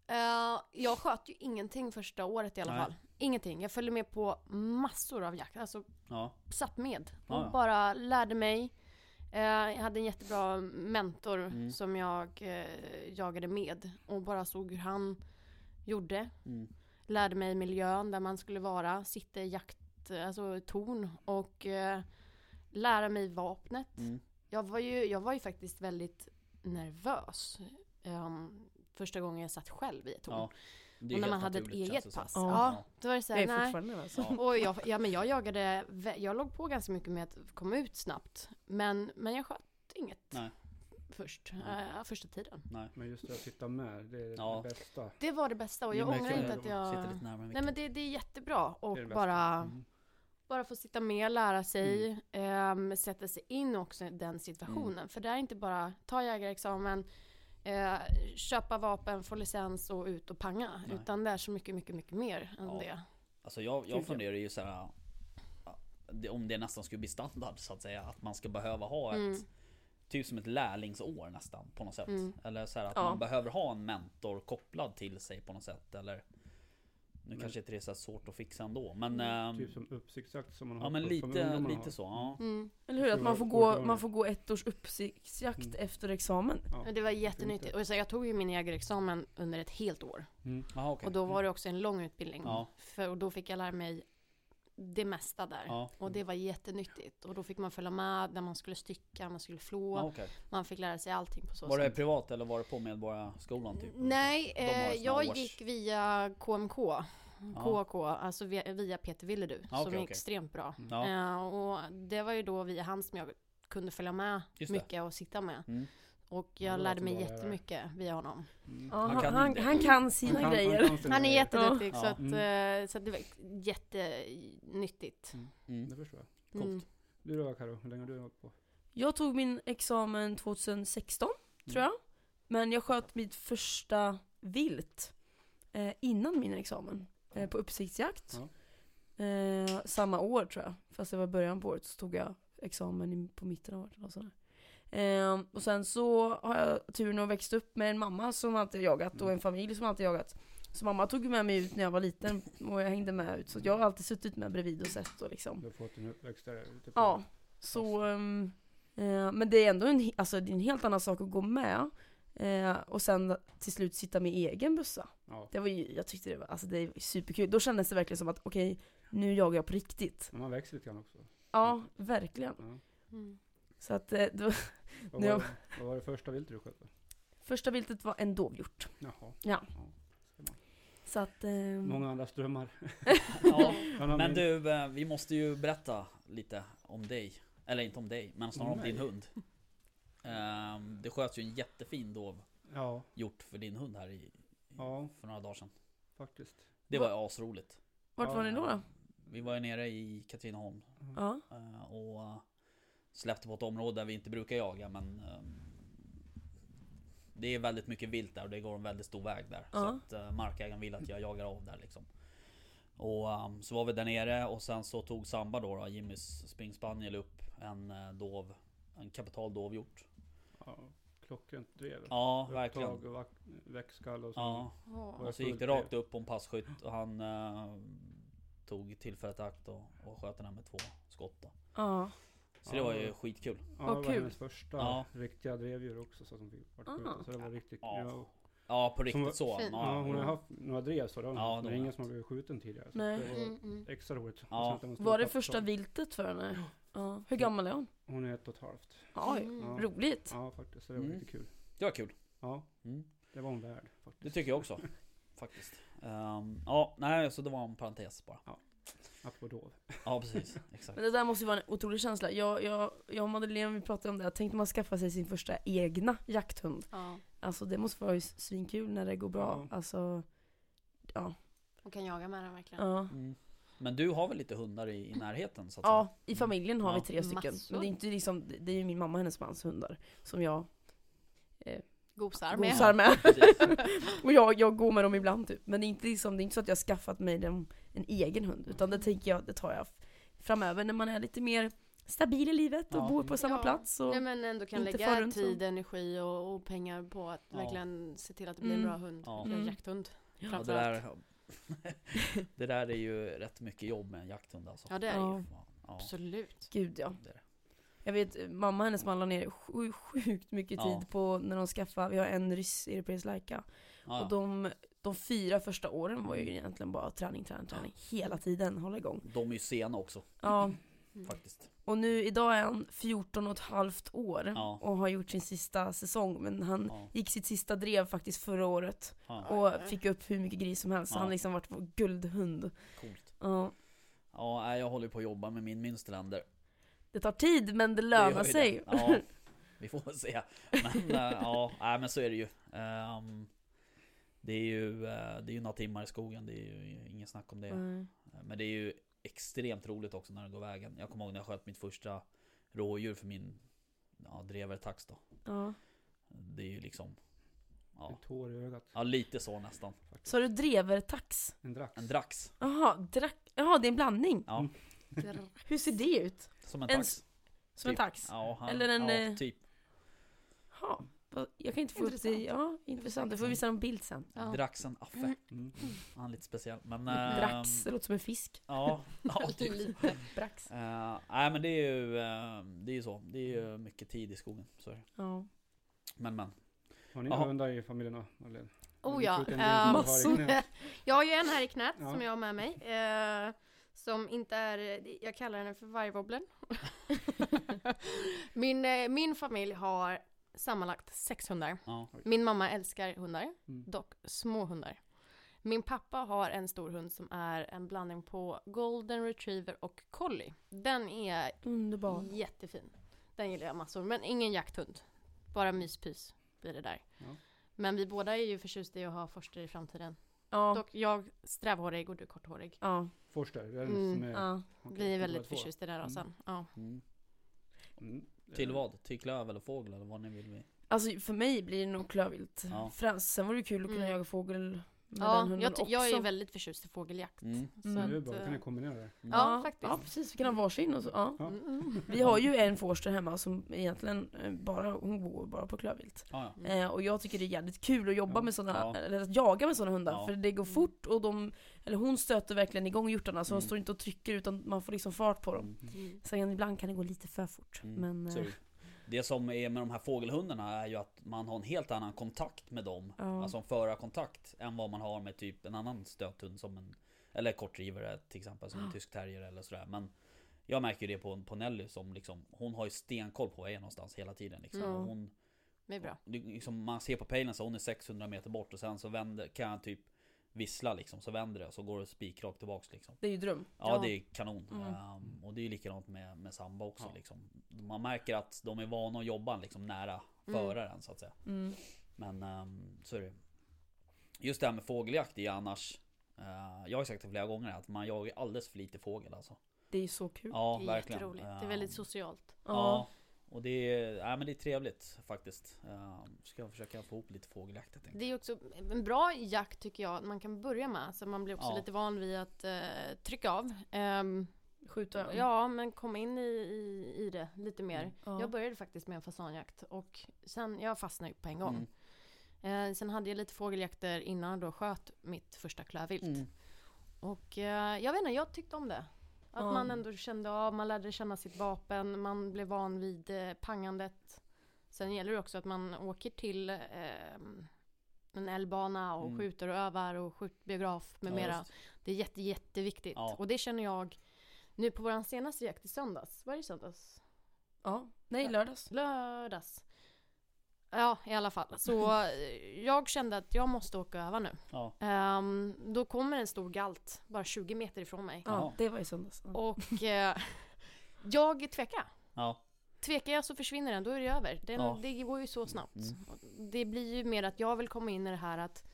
Eh, jag sköt ju ingenting första året i alla Nej. fall. Ingenting. Jag följde med på massor av jakt. Alltså Ja, satt med och Ja, ja. bara lärde mig. Eh, jag hade en jättebra mentor Mm. som jag eh, jagade med och bara såg hur han gjorde. mm. Lärde mig miljön där man skulle vara, sitta i jakt, alltså torn och lära mig vapnet. Mm. Jag var ju, jag var ju faktiskt väldigt nervös ehm, första gången jag satt själv i ett torn. Ja, och när man hade ett eget pass. Ja. Ja, då var det så Jag här, är nej. fortfarande alltså. Och jag, ja, men jag jagade, jag låg på ganska mycket med att komma ut snabbt. Men, men jag sköt inget Nej. först, eh, första tiden. Nej. Men just det att sitta med, det är Ja. det bästa. Det var det bästa och jag ångrar inte att jag... Sitta lite närmare Nej men det, det är jättebra och Det är bara, Mm. bara få sitta med, lära sig, ehm, sätta sig in också i den situationen. Mm. För det är inte bara ta jägarexamen, eh, köpa vapen, få licens och ut och panga. Nej. Utan det är så mycket, mycket, mycket mer än Ja. det. Alltså jag, jag ja. funderar ju så här. Om det nästan skulle bli standard så att säga. Att man ska behöva ha ett Mm. Typ som ett lärlingsår nästan på något sätt. Mm. Eller så här att Ja. man behöver ha en mentor kopplad till sig på något sätt. Eller Nu Men- kanske inte det är så svårt att fixa ändå. Men, Mm. ehm, Typ som uppsiktsjakt som man ja har men på- som lite, lite har. så. Ja. Mm. Eller hur? Att man får, gå, man får gå ett års uppsiktsjakt Mm. efter examen. Ja. Men det var jättenyttigt. Och så jag tog ju min jägarexamen under ett helt år. Mm. Aha, okej. Och då var det också en lång utbildning. Ja. För, och då fick jag lära mig det mesta där. Ja. Och det var jättenyttigt. Och då fick man följa med när man skulle stycka, man skulle flå. Ja, okej. Man fick lära sig allting på så Var det sätt. privat eller var det på Medborgarskolan typ? Nej, eh, jag års- gick via KMK. KK, alltså via, via Peter Willedu. Ja, som okej, är okej. extremt bra. Ja. Eh, och det var ju då via han som jag kunde följa med det. mycket och sitta med. Mm. Och Ja, jag lärde mig bra, det jättemycket via honom. Mm. Ja, Han han, kan han, kan sina Han kan- grejer. Han är jätteduktig Ja. så, att, Mm. eh, så att det var jättenyttigt. Mm. Det förstår jag. Coolt. Mm. Du då Karo, hur länge har du hållit på? Jag tog min examen 2016, tror Mm. jag. Men jag sköt mitt första vilt eh, innan min examen. Eh, på uppsiktsjakt. Eh, samma år tror jag. Fast det var början på året så tog jag examen i, på mitten av året. eller sådär. Eh, och sen så har jag turen att växa upp med en mamma som alltid har jagat och Mm. en familj som alltid har jagat. Så mamma tog med mig ut när jag var liten och jag hängde med ut. Så jag har alltid suttit med bredvid och sett och liksom. Du har fått en uppväxt där ute på... Ja, så... ehm, eh, men det är ändå en, alltså, det är en helt annan sak att gå med eh, och sen till slut sitta med egen bössa. Ja. Det var ju, jag tyckte det var, alltså det är superkul. Då kändes det verkligen som att okej, nu jagar jag på riktigt. Men man växer lite grann också. Ja, verkligen. Ja. Mm. Så att eh, då, Vad, Nu- var, det- vad var det första viltet du sköt? första viltet var en dovhjort. Jaha. Ja. Så att... ehm, Många andras drömmar. Ja, men du, eh, vi måste ju berätta lite om dig. Eller inte om dig, men snarare om din hund. Ehm, Det sköts ju en jättefin dov Ja, gjort för din hund här i, Ja. för några dagar sedan. faktiskt. Det var ju asroligt. vart var ni då? då? Vi var ju nere i Katrineholm Ja. eh, och släppte på ett område där vi inte brukar jaga men ehm, Det är väldigt mycket vilt där och det går en väldigt stor väg där. Så Ja. att eh, markägaren vill att jag jagar av där liksom. Och ehm, så var vi där nere och sen så tog Samba då, då Jimmys springspaniel upp en eh, dov En kapital dovhjort. Ja, klockrent drev. Ja, verkligen. Och vak- växtskall och så. Ja, och så gick det rakt upp på en passkytt och han eh, tog tillfället i akt och, och sköt den här med två skott då. Ja. Så det var ju Ja. skitkul. Ja, det var kul. hennes första Ja. riktiga drevdjur också så som fick vart skjuten. Ah. Så det var riktigt Ja. ja. Ja, på riktigt var- så. Ja, hon har ja. haft några drev så. Det Ja, det har ingen som har blivit skjuten tidigare. Så Nej. det var Mm, mm. extra roligt. Ja. att Var det första viltet för henne? Ja. Hur gammal är hon? Hon är ett och ett halvt. Oj, Mm. Ja. roligt. Ja faktiskt, så det var Mm. riktigt kul. Det var kul. Ja, Mm. det var hon värd Det faktiskt. tycker jag också. Faktiskt. Ehm, ja, nej, så det var en parentes bara. Apropå dov. Ja, precis. Exakt. Men det där måste ju vara en otrolig känsla. Jag, jag, jag och Madeleine vi pratade om det, jag tänkte man skaffa sig sin första egna jakthund. Ja. Alltså det måste vara ju svinkul när det går bra. Ja. Alltså, ja. Och kan jaga med den verkligen. Ja, Mm. Men du har väl lite hundar i, i närheten så att säga? ja i familjen har Ja. vi tre stycken. Massor. Men det är inte liksom, det är ju min mamma och hennes mans hundar. Som jag Gosar med. gosar med. Och jag, jag går med dem ibland typ. Men det är inte, liksom, det är inte så att jag har skaffat mig dem, en egen hund. Utan det tänker jag, det tar jag framöver när man är lite mer stabil i livet och Ja. bor på samma Ja. plats. Och, Nej men ändå kan lägga tid, energi och, och pengar på att Ja. verkligen se till att det blir en Mm. bra hund. Ja. Eller Mm. jakthund. Ja, det, Framförallt. där, det där är ju rätt mycket jobb med en jakthund alltså. Ja det är det Ja. ju. Ja, Absolut. Gud ja. det är det. Jag vet, mamma hennes man la ner sju- sjukt mycket Ja. tid på när de skaffade, vi har en ryss europeisk lajka. Ja, Och de, de fyra första åren var ju egentligen bara träning, träning, träning. Hela tiden, hålla igång. De är ju sena också Ja, Mm. faktiskt. och nu idag är han 14 och ett halvt år Ja. och har gjort sin sista säsong. Men han Ja, gick sitt sista drev faktiskt förra året ja, och fick upp hur mycket gris som helst. Så han liksom varit vår guldhund. coolt. Ja. Ja, jag håller på att jobba med min Münsterländer. Det tar tid men det Det lönar ju sig. det. Ja, vi får väl se. Men äh, ja, nej, men så är det ju. Ehm, det är ju, äh, det är ju några timmar i skogen, det är ju ingen snack om det. Mm. Men det är ju extremt roligt också när det går vägen. Jag kommer ihåg när jag sköt mitt första rådjur för min ja, drevertax då. Ja. Det är ju liksom, ja, Ett hår i ögat. ja lite så nästan. Så du drevertax? En drax. En drax. Jaha, drack... Jaha, det är en blandning. Ja, Mm. Hur ser det ut? som en En tax. s- Som en Typ. tax? Ja, han, Eller en, ja, eh, typ. Ja, vad- jag kan inte få upp det. Intressant. Ja, intressant. Jag får visa en bild sen. Ja. Draxen Affe. Mm. Han är lite speciell. Men... Drax, ehm, det låter som en fisk. Ja, ja typ. Lite. Brax. Eh, nej men det är ju eh, Det är ju så. Det är ju mycket tid i skogen. Så är det. Ja. Men men. Har ni hundar i familjen då, Madeleine? Oh Du ja. du massor. knät. jag har ju en här i knät Ja. som jag har med mig. Eh, som inte är, jag kallar henne för vargwobblen. min, min familj har sammanlagt sex hundar. Ja. Min mamma älskar hundar, Mm. dock små hundar. Min pappa har en stor hund som är en blandning på golden retriever och collie. Den är Underbar. jättefin. Den gillar jag massor, men ingen jakthund. Bara myspys blir det där. Ja. Men vi båda är ju förtjusta i att ha forster i framtiden. Ja. Dock jag strävhårig och du korthårig. Ja. Forster, det är Mm. den som är... ja. okej, Vi är väldigt förtjusta i den rasen. Ja. Mm. Till vad? Till klöv eller fågel eller vad ni vill? Vi. Alltså för mig blir det nog klövvilt. Ja. Främst. Sen vore det kul att kunna Mm. jaga fågel med Ja, jag, ty- också. jag är väldigt förtjust i fågeljakt. Mm. Så Mm. att, Det är bra, då kan ni eh, kombinera det. Mm. Ja, faktiskt. Ja precis, vi kan ha varsin och så. Ja. Ja. mm, mm. Vi har ju en forster hemma som egentligen eh, bara, hon går bara på klövvilt. Ja, ja. Mm. Eh, och jag tycker det är jävligt kul att jobba Ja. med sådana, Ja. eller att jaga med sådana hundar. Ja. För det går Mm. fort och de, eller hon stöter verkligen igång hjortarna så Mm. de står inte och trycker utan man får liksom fart på dem. Mm. Mm. Sen ibland kan det gå lite för fort. Mm. Men, eh, det. som är med de här fågelhundarna är ju att man har en helt annan kontakt med dem. Ja. Alltså en förarkontakt än vad man har med typ en annan stöthund som en Eller kortdrivare till exempel som en tysk terrier eller sådär. Men jag märker ju det på, på Nelly som liksom Hon har ju stenkoll på var jag är någonstans hela tiden liksom. Mm. Hon, Det är bra. liksom, man ser på pejlen så hon är 600 meter bort och sen så vänder, kan jag typ vissla liksom så vänder det och så går det spikrakt tillbaks liksom. det är ju dröm. Ja, Ja. det är kanon. Mm. Ehm, och det är ju likadant med, med samba också Ja. liksom. Man märker att de är vana att jobba liksom nära Mm. föraren så att säga. Mm. Men ehm, så är det. Just det här med fågeljakt är ju annars eh, Jag har sagt det flera gånger att man jagar alldeles för lite fågel alltså. Det är ju så kul. Ja, det är verkligen. jätteroligt. Det är väldigt Ehm, socialt. Ja. Och det är, ja, men det är trevligt faktiskt. Um, ska jag försöka få ihop lite fågeljakt. Det är också en bra jakt tycker jag man kan börja med. Så man blir också Ja. lite van vid att eh, trycka av. Ehm, Skjuta? Ja, men komma in i, i, i det lite mer. Ja. Jag började faktiskt med en fasanjakt och sen, jag fastnade ju på en gång. Mm. Eh, sen hade jag lite fågeljakter innan jag då sköt mitt första klövvilt. Mm. Och eh, jag vet inte, jag tyckte om det. Att man ändå kände av, man lärde känna sitt vapen, man blev van vid eh, pangandet. Sen gäller det också att man åker till eh, en älgbana och Mm. skjuter och övar och skjutbiograf med Ja, mera. just. Det är jätte, jätteviktigt. Ja. Och det känner jag nu på vår senaste jakt i söndags. Var det i söndags? Ja. Nej, lördags. Lördags. Ja, i alla fall. Så jag kände att jag måste åka och öva nu. Ja. Ehm, då kommer en stor galt bara 20 meter ifrån mig. Ja, det var i söndags. Och eh, jag tvekar. Ja. Tvekar jag så försvinner den, då är det över. Den, Ja. Det går ju så snabbt. Mm. Det blir ju mer att jag vill komma in i det här att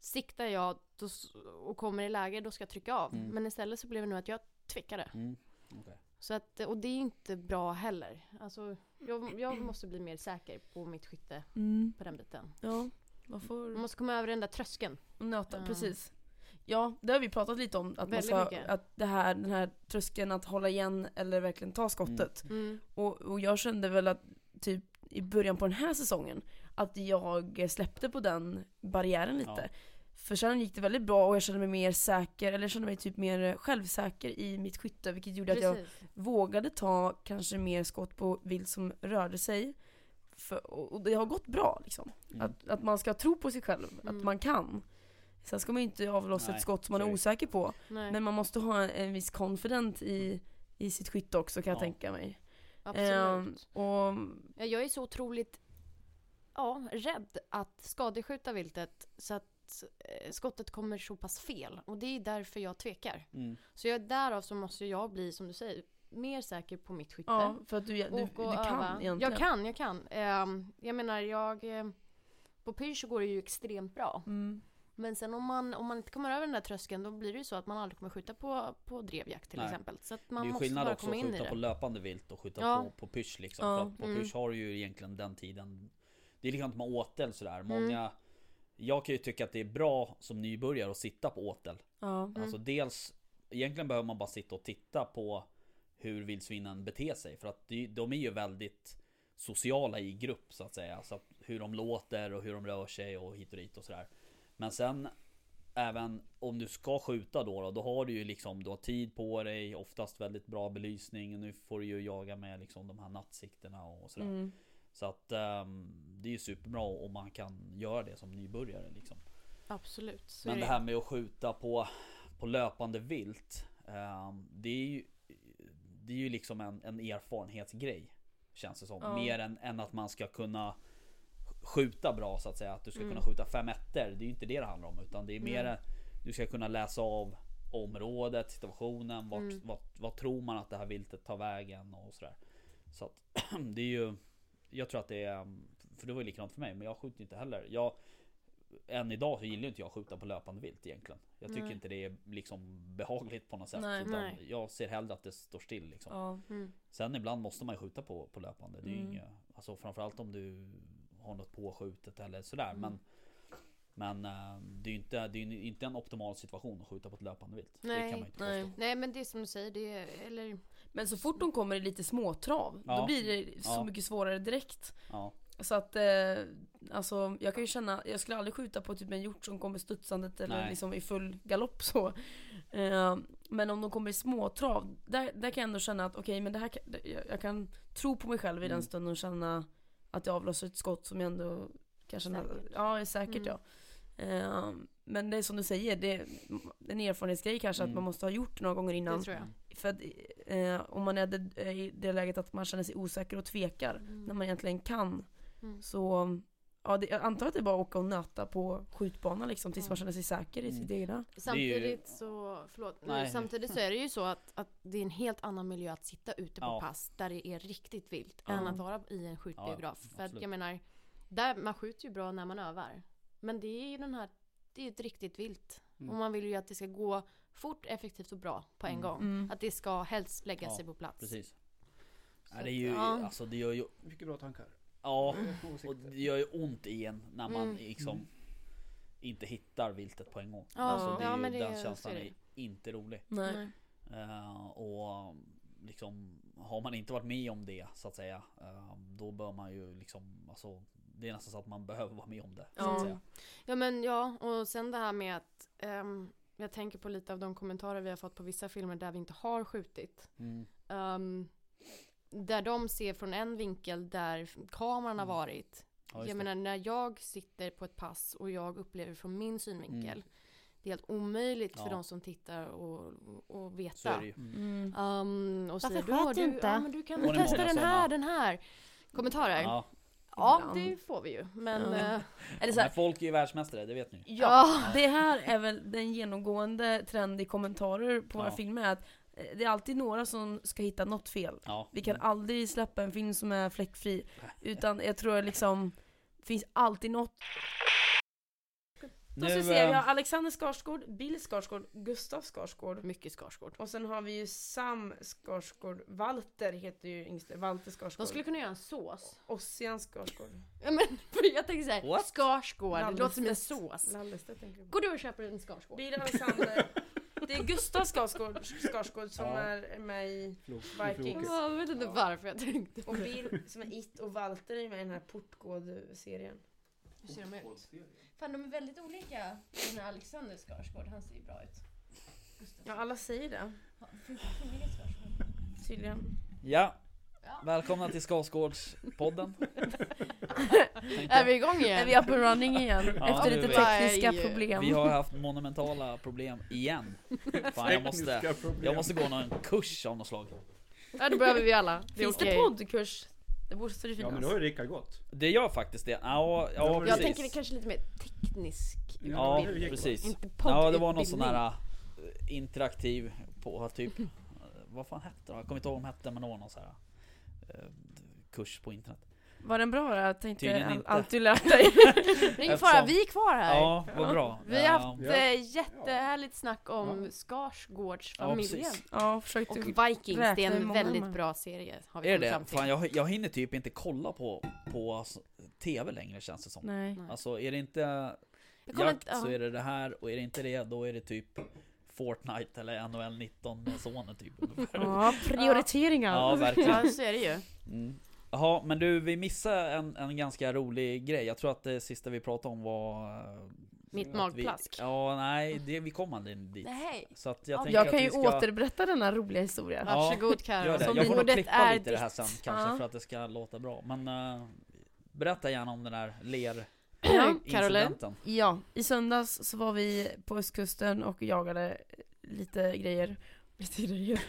siktar jag då, s- och kommer i läge, då ska jag trycka av. Mm. Men istället så blev det nu att jag tvekade. Mm. okej. Så att, och det är inte bra heller. Alltså, jag, jag måste bli mer säker på mitt skytte Mm. på den biten. Ja, man Man får måste komma över den där tröskeln. nöta, Ja. precis. Ja, det har vi pratat lite om. Att, man ska, att det här, den här tröskeln att hålla igen eller verkligen ta skottet. Mm. Och, och jag kände väl att typ i början på den här säsongen att jag släppte på den barriären lite. Ja. För sen gick det väldigt bra och jag kände mig mer säker, eller jag kände mig typ mer självsäker i mitt skytte vilket gjorde att jag Precis. vågade ta kanske mer skott på vilt som rörde sig. För, och det har gått bra liksom. Mm. Att, att man ska tro på sig själv, Mm. att man kan. Sen ska man ju inte avlossa Nej, ett skott som man är osäker på. Nej, Men man måste ha en, en viss confident i, i sitt skytte också kan jag Ja. tänka mig. absolut. Ehm, och Ja, jag är så otroligt ja, rädd att skadeskjuta viltet så att eh, skottet kommer så pass fel. Och det är därför jag tvekar. Mm. Så jag, därav så måste jag bli, som du säger, mer säker på mitt skytte. ja, för att du, du, du, gå kan öva. egentligen. Jag kan, jag kan. Ehm, jag menar, jag... eh, på Pyrsch så går det ju extremt bra. Mm. Men sen om man, om man inte kommer över den där tröskeln då blir det ju så att man aldrig kommer skjuta på, på drevjakt till Nej. exempel. Så att Det är man måste skillnad bara också komma att in i skjuta det. på löpande vilt och skjuta Ja. på, på pysch liksom. Ja. För att på Mm. pysch har du ju egentligen den tiden Det är likadant med åtel sådär. Många Jag kan ju tycka att det är bra som nybörjare att sitta på åtel. Ja. Mm. Alltså dels Egentligen behöver man bara sitta och titta på Hur vildsvinen beter sig. För att de, är ju väldigt Sociala i grupp så att säga. Så att hur de låter och hur de rör sig och hit och dit och sådär. Men sen Även om du ska skjuta då, då, då har du ju liksom Du har tid på dig, oftast väldigt bra belysning. Nu får du ju jaga med liksom de här nattsikterna och sådär. Mm. Så att ehm, det är ju superbra om man kan göra det som nybörjare liksom. Absolut. Så Men det här med att skjuta på, på löpande vilt ehm, Det är ju Det är ju liksom en, en erfarenhetsgrej Känns det som. Ja. Mer än, än att man ska kunna Skjuta bra så att säga. Att du ska Mm. kunna skjuta fem ettor. Det är ju inte det det handlar om. Utan det är mer Nej. Du ska kunna läsa av området, situationen. Vart, Mm. vart, vart tror man att det här viltet tar vägen och sådär. Så att det är ju Jag tror att det är För det var ju likadant för mig. Men jag skjuter inte heller. Jag än idag så gillar inte jag att skjuta på löpande vilt egentligen. Jag tycker Nej. inte det är liksom behagligt på något sätt. Nej. utan Nej. jag ser hellre att det står still liksom. Ja. Mm. Sen ibland måste man ju skjuta på, på löpande. Det är Mm. inget, alltså framförallt om du har något påskjutet eller sådär. Mm. Men men eh, det är ju inte, det är inte en optimal situation att skjuta på ett löpande vilt. det Nej, nej. Nej men det är som du säger, det är, eller Men så fort de kommer i lite småtrav, Ja. då blir det så Ja. mycket svårare direkt. Ja, Så att, eh, alltså jag kan ju känna, jag skulle aldrig skjuta på typ en hjort som kommer studsandet eller Nej. liksom i full galopp så. Eh, men om de kommer i småtrav, där, där kan jag ändå känna att okej men det här kan, jag, jag kan tro på mig själv i den Mm. stunden och känna att jag avlossar ett skott som jag ändå kan känna, Säkert. ja är säkert Mm. ja. Eh, men det är som du säger, det är en erfarenhetsgrej kanske Mm. att man måste ha gjort några gånger innan. det tror jag. För att eh, om man är det, i det läget att man känner sig osäker och tvekar när man egentligen kan Mm. så Ja, det, jag antar att det är bara att åka och nöta på skjutbanan liksom tills Ja. man känner sig säker i Mm. sitt egna. Samtidigt så, förlåt, Nej. samtidigt så är det ju så att, att det är en helt annan miljö att sitta ute på Ja. pass där det är riktigt vilt Ja. än att vara i en skjutbiograf. För att jag menar, där, man skjuter ju bra när man övar. Men det är ju den här, det är ju ett riktigt vilt. Mm. Och man vill ju att det ska gå fort, effektivt och bra på en Mm. gång. Mm. Att det ska helst lägga Ja, sig på plats. precis. Så Ja, det är ju, ja. alltså det gör ju, Mycket bra tankar. ja, och det gör ju ont i en när man Mm. liksom inte hittar viltet på en gång. Ja, alltså det är ja, ju, men det den är- känslan är inte rolig. Nej. Eh, och liksom har man inte varit med om det så att säga. eh, då bör man ju liksom, alltså det är nästan så att man behöver vara med om det. Så att Ja. säga. Ja men ja, och sen det här med att ehm, jag tänker på lite av de kommentarer vi har fått på vissa filmer där vi inte har skjutit. Mm. Ehm, där de ser från en vinkel där kameran har Mm. varit. Ja, jag det. menar när jag sitter på ett pass och jag upplever från min synvinkel. Mm. Det är helt omöjligt för Ja. de som tittar och, och, veta. Så är det ju. Mm. Um, och Varför säger sköt du, inte?" ja, men du kan testa den här, den här. Kommentarer. Ja, Ja, Ibland. det får vi ju. Men Ja. eh, Eller men så här, folk är ju världsmästare, det vet ni. ja, det här är väl den genomgående trend i kommentarer på våra Ja. filmer att eh, det är alltid några som ska hitta något fel. Ja. Vi kan aldrig släppa en film som är fläckfri. Utan jag tror liksom, det finns alltid något. Då ska vi se, vi har eh, Alexander Skarsgård, Bill Skarsgård, Gustav Skarsgård. mycket Skarsgård. Och sen har vi ju Sam Skarsgård, Walter heter ju yngste, Walter Skarsgård. De skulle kunna göra en sås. Ossian Skarsgård. Ja men jag tänker såhär, What? Skarsgård, det låter som en sås. Lallestedt tänker jag på. Går du och köper en Skarsgård? Bill Alexander. Det är Gustav Skarsgård, Skarsgård som Ja. är med i Vikings. Ja, Jag vet inte varför jag tänkte på och det. Bill som är It och Walter är med i den här Portgård-serien. Hur ser de ut? Fan de är väldigt olika. Den här Alexander Skarsgård, han ser ju bra ut. Ja, alla säger det. Ja, Finns det kvinnliga Skarsgård? Tydligen. Ja, Ja. välkomna till Skarsgårdspodden. Är vi igång igen? Är vi up and running igen? Ja, efter nu lite tekniska Nej. problem. Vi har haft monumentala problem igen. Fan, jag måste, Tekniska problem. jag måste gå någon kurs av något slag. Ja det behöver vi alla. Det är Finns okej. det poddkurs? Det borde det Ja finnas. men då har ju Rickard gått. Det gör faktiskt det. Ja, ja Jag precis. Jag tänker kanske lite mer teknisk Ja, gick det? precis. Inte Ja, det var någon sån här eh, interaktiv på typ, eh, vad fan hette det? Jag kommer inte ihåg vad de hette men det var någon sån här eh, kurs på internet. Var den bra? Jag tänkte Tydligen all, inte. allt du lärt dig. Det är ingen fara, vi är kvar här. Ja, vad bra. Vi har haft Ja. eh, jättehärligt snack om Ja. Skarsgårdsfamiljen. ja, försökte... och Vikings, det är en väldigt bra serie. Har vi Är det. Fan jag, jag hinner typ inte kolla på, på alltså, TV längre känns det som. Nej. Alltså är det inte jakt inte- så ja. är det det här och är det inte det då är det typ Fortnite eller NHL 19 med sonen typ. Ja, prioriteringar. Ja verkligen. Ja, så är det ju. Mm. Jaha, men du vi missade en, en ganska rolig grej. Jag tror att det sista vi pratade om var... eh, Mitt att vi, magplask. Ja, nej, det, vi kom aldrig dit. Nej. Så att jag Ja, Jag kan ju ska... återberätta denna roliga historia. Ja, Varsågod. Som Jag får nog klippa är lite det här sen kanske Ja. för att det ska låta bra. Men eh, berätta gärna om den där ler Ja, Caroline. incidenten. Ja, i söndags så var vi på östkusten och jagade lite grejer. Grejer.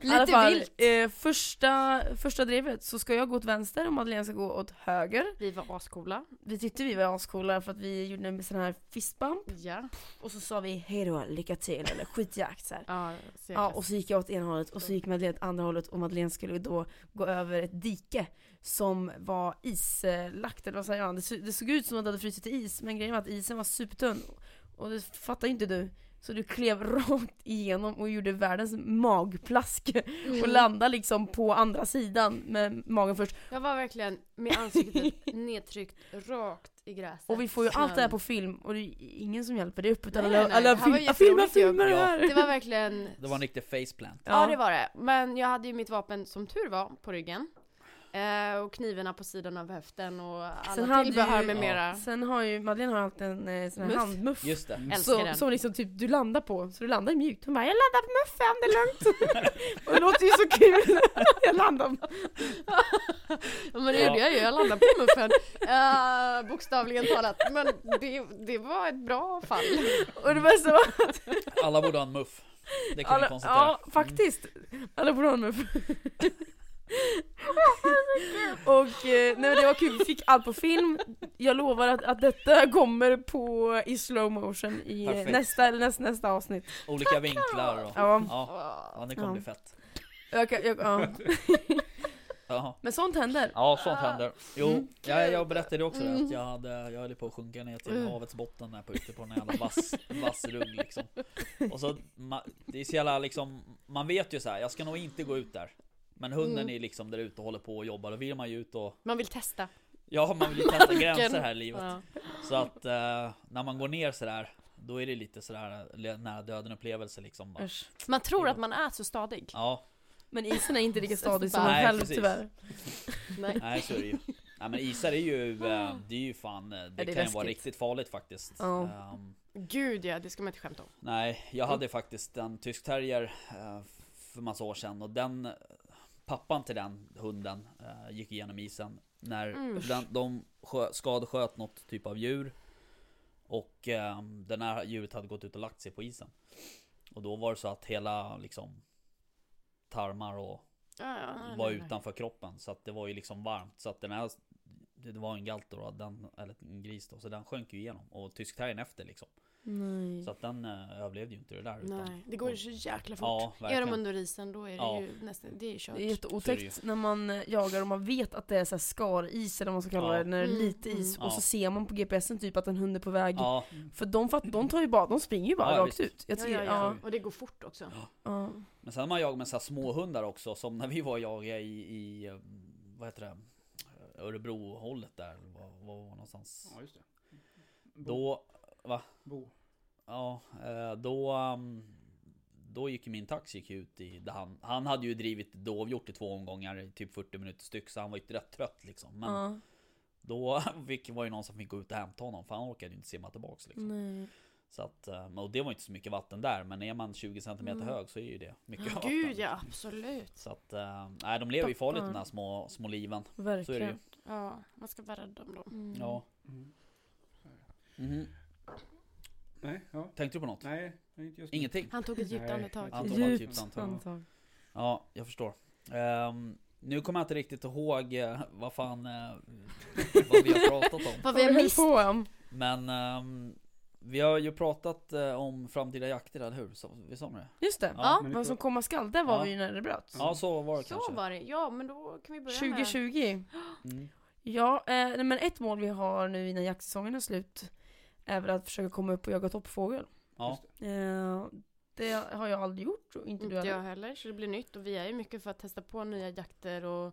I alla Lite fall, vilt. eh, första, första drevet så ska jag gå åt vänster och Madeleine ska gå åt höger. Vi var ascoola. Vi tyckte vi var ascoola för att vi gjorde en sån här fistbump. Ja. Och så sa vi hejdå, lycka till eller skitjakt så här. Ja, Ja, och så gick jag åt ena hållet och så gick Madeleine åt andra hållet och Madeleine skulle då gå över ett dike som var islagt, eller vad säger man? Det, så, det såg ut som att det hade frusit till is, men grejen var att isen var supertunn. Och det fattar ju inte du. Så du klev rakt igenom och gjorde världens magplask och landade liksom på andra sidan med magen först. Jag var verkligen med ansiktet nedtryckt rakt i gräset. Och vi får ju allt det här på film och det är ingen som hjälper dig upp utan Nej, alla, nej, alla film, filmar, ju. filmar det Ja. här! Det var verkligen Det var en riktig faceplant. Ja det var det, men jag hade ju mitt vapen som tur var på ryggen. Eh, och knivarna på sidan av höften och Sen alla tillbehör med Ja. mera. Sen har ju Madeleine har alltid en eh, sån här Muff. handmuff Just det. Älskar Så, den. som liksom typ du landar på, så du landar mjukt. Hon bara 'Jag landar på muffen, det är lugnt' Och det låter ju så kul! jag landar Ja, men det gjorde jag ju, jag landade på muffen. Eh, bokstavligen talat. Men det, det var ett bra fall. Och det var Alla borde ha en muff. Det kan vi alla, konstatera. Ja, faktiskt! Alla borde ha en muff Och eh, nej det var kul, vi fick allt på film Jag lovar att, att detta kommer på i slow motion i Perfekt. nästa, eller nästa, nästa avsnitt Olika vinklar och... Ja, Ja, ja det kommer Ja. bli fett. jag, jag, ja. Jaha. Men sånt händer Ja, sånt händer. Jo, Mm. jag, jag berättade också det, Mm. att jag hade, jag höll på att sjunka ner till Mm. havets botten där på ute på den jävla vass, vass rugg liksom. Och så, ma, det är så jävla liksom, man vet ju så här, jag ska nog inte gå ut där. Men hunden Mm. är liksom där ute och håller på och jobbar, då vill man ju ut och, Man vill testa. ja man vill ju testa gränser här i livet. Ja. Så att eh, när man går ner sådär, då är det lite sådär eh, nära döden upplevelse liksom. Usch. Man tror att man är så stadig. Ja, Men isen är inte lika stadig som man Nej, själv precis. tyvärr. Nej. nej så är det ju. Nej men isar är ju, eh, det är ju fan, eh, det, det kan ju vara läskigt. riktigt farligt faktiskt. Ja. Ehm, Gud ja, det ska man inte skämta om. Nej, jag hade faktiskt en tysk terrier för massa år sedan och den Pappan till den hunden eh, gick igenom isen. När Mm. den, de skö, skadesköt något typ av djur. Och eh, den här djuret hade gått ut och lagt sig på isen. Och då var det så att hela liksom Tarmar och Ja, ja, nej, var nej, nej. utanför kroppen. Så att det var ju liksom varmt. Så att den här Det var en galt då, den, eller en gris då. Så den sjönk ju igenom. Och tysk terriern efter liksom Nej. Så att den eh, överlevde ju inte det där utan, Nej, det går ju så jäkla fort. Ja, är de under isen då är det Ja. ju nästan, det är ju kört. Det är jätteotäckt när man eh, jagar och man vet att det är så här skaris eller vad man ska kalla Ja. det, när det är Mm, lite is mm. och så ser man på GPSen typ att en hund är på väg. Ja, För de, fatt, de tar ju bara, de springer ju bara Ja, rakt ut. Jag ja, tycker, ja, ja. ja. Och det går fort också. ja. Men sen har man jagat med så här små hundar också som när vi var och jagade i, i vad heter det? Örebro-hållet där, vad, vad var någonstans? Ja, just det. Då, va? Bo. Ja, eh, då um, Då gick ju min taxi gick ut i, han, han hade ju drivit dovhjort i två omgångar i typ 40 minuter styck så han var ju rätt trött liksom Men ja. då fick, var ju någon som fick gå ut och hämta honom för han orkade ju inte simma tillbaks liksom Nej. Så att, eh, och det var inte så mycket vatten där men är man 20 cm Mm. hög så är ju det mycket vatten Gud ja, absolut. Så att, eh, nej de lever ju farligt de där små, små liven Så är det ju Verkligen. Ja, man ska vara rädd om dem. Mm. Ja Mm. Mhm. Nej, ja. Tänkte du på något? Nej, inte just nu. Ingenting? Han tog ett djupt andetag. Han tog ett djupt andetag. andetag. Ja, jag förstår. Ehm, nu kommer jag inte riktigt ihåg eh, vad fan eh, vad vi har pratat om. Vad vi har mist. på om. Men ehm, vi har ju pratat eh, om framtida jakter, eller hur? Så, vi sa det? Just det. Ja. Men Vad som komma skall, det var Ja. vi ju när det bröt. Ja, så var det Så kanske. var det. Ja, men då kan vi börja med... 2020. Mm. Ja, eh, men ett mål vi har nu innan jaktsäsongen är slut är väl att försöka komma upp och jaga toppfågel. Ja, Eh, det har jag aldrig gjort och inte du Inte jag heller. heller, så det blir nytt. Och vi är ju mycket för att testa på nya jakter och,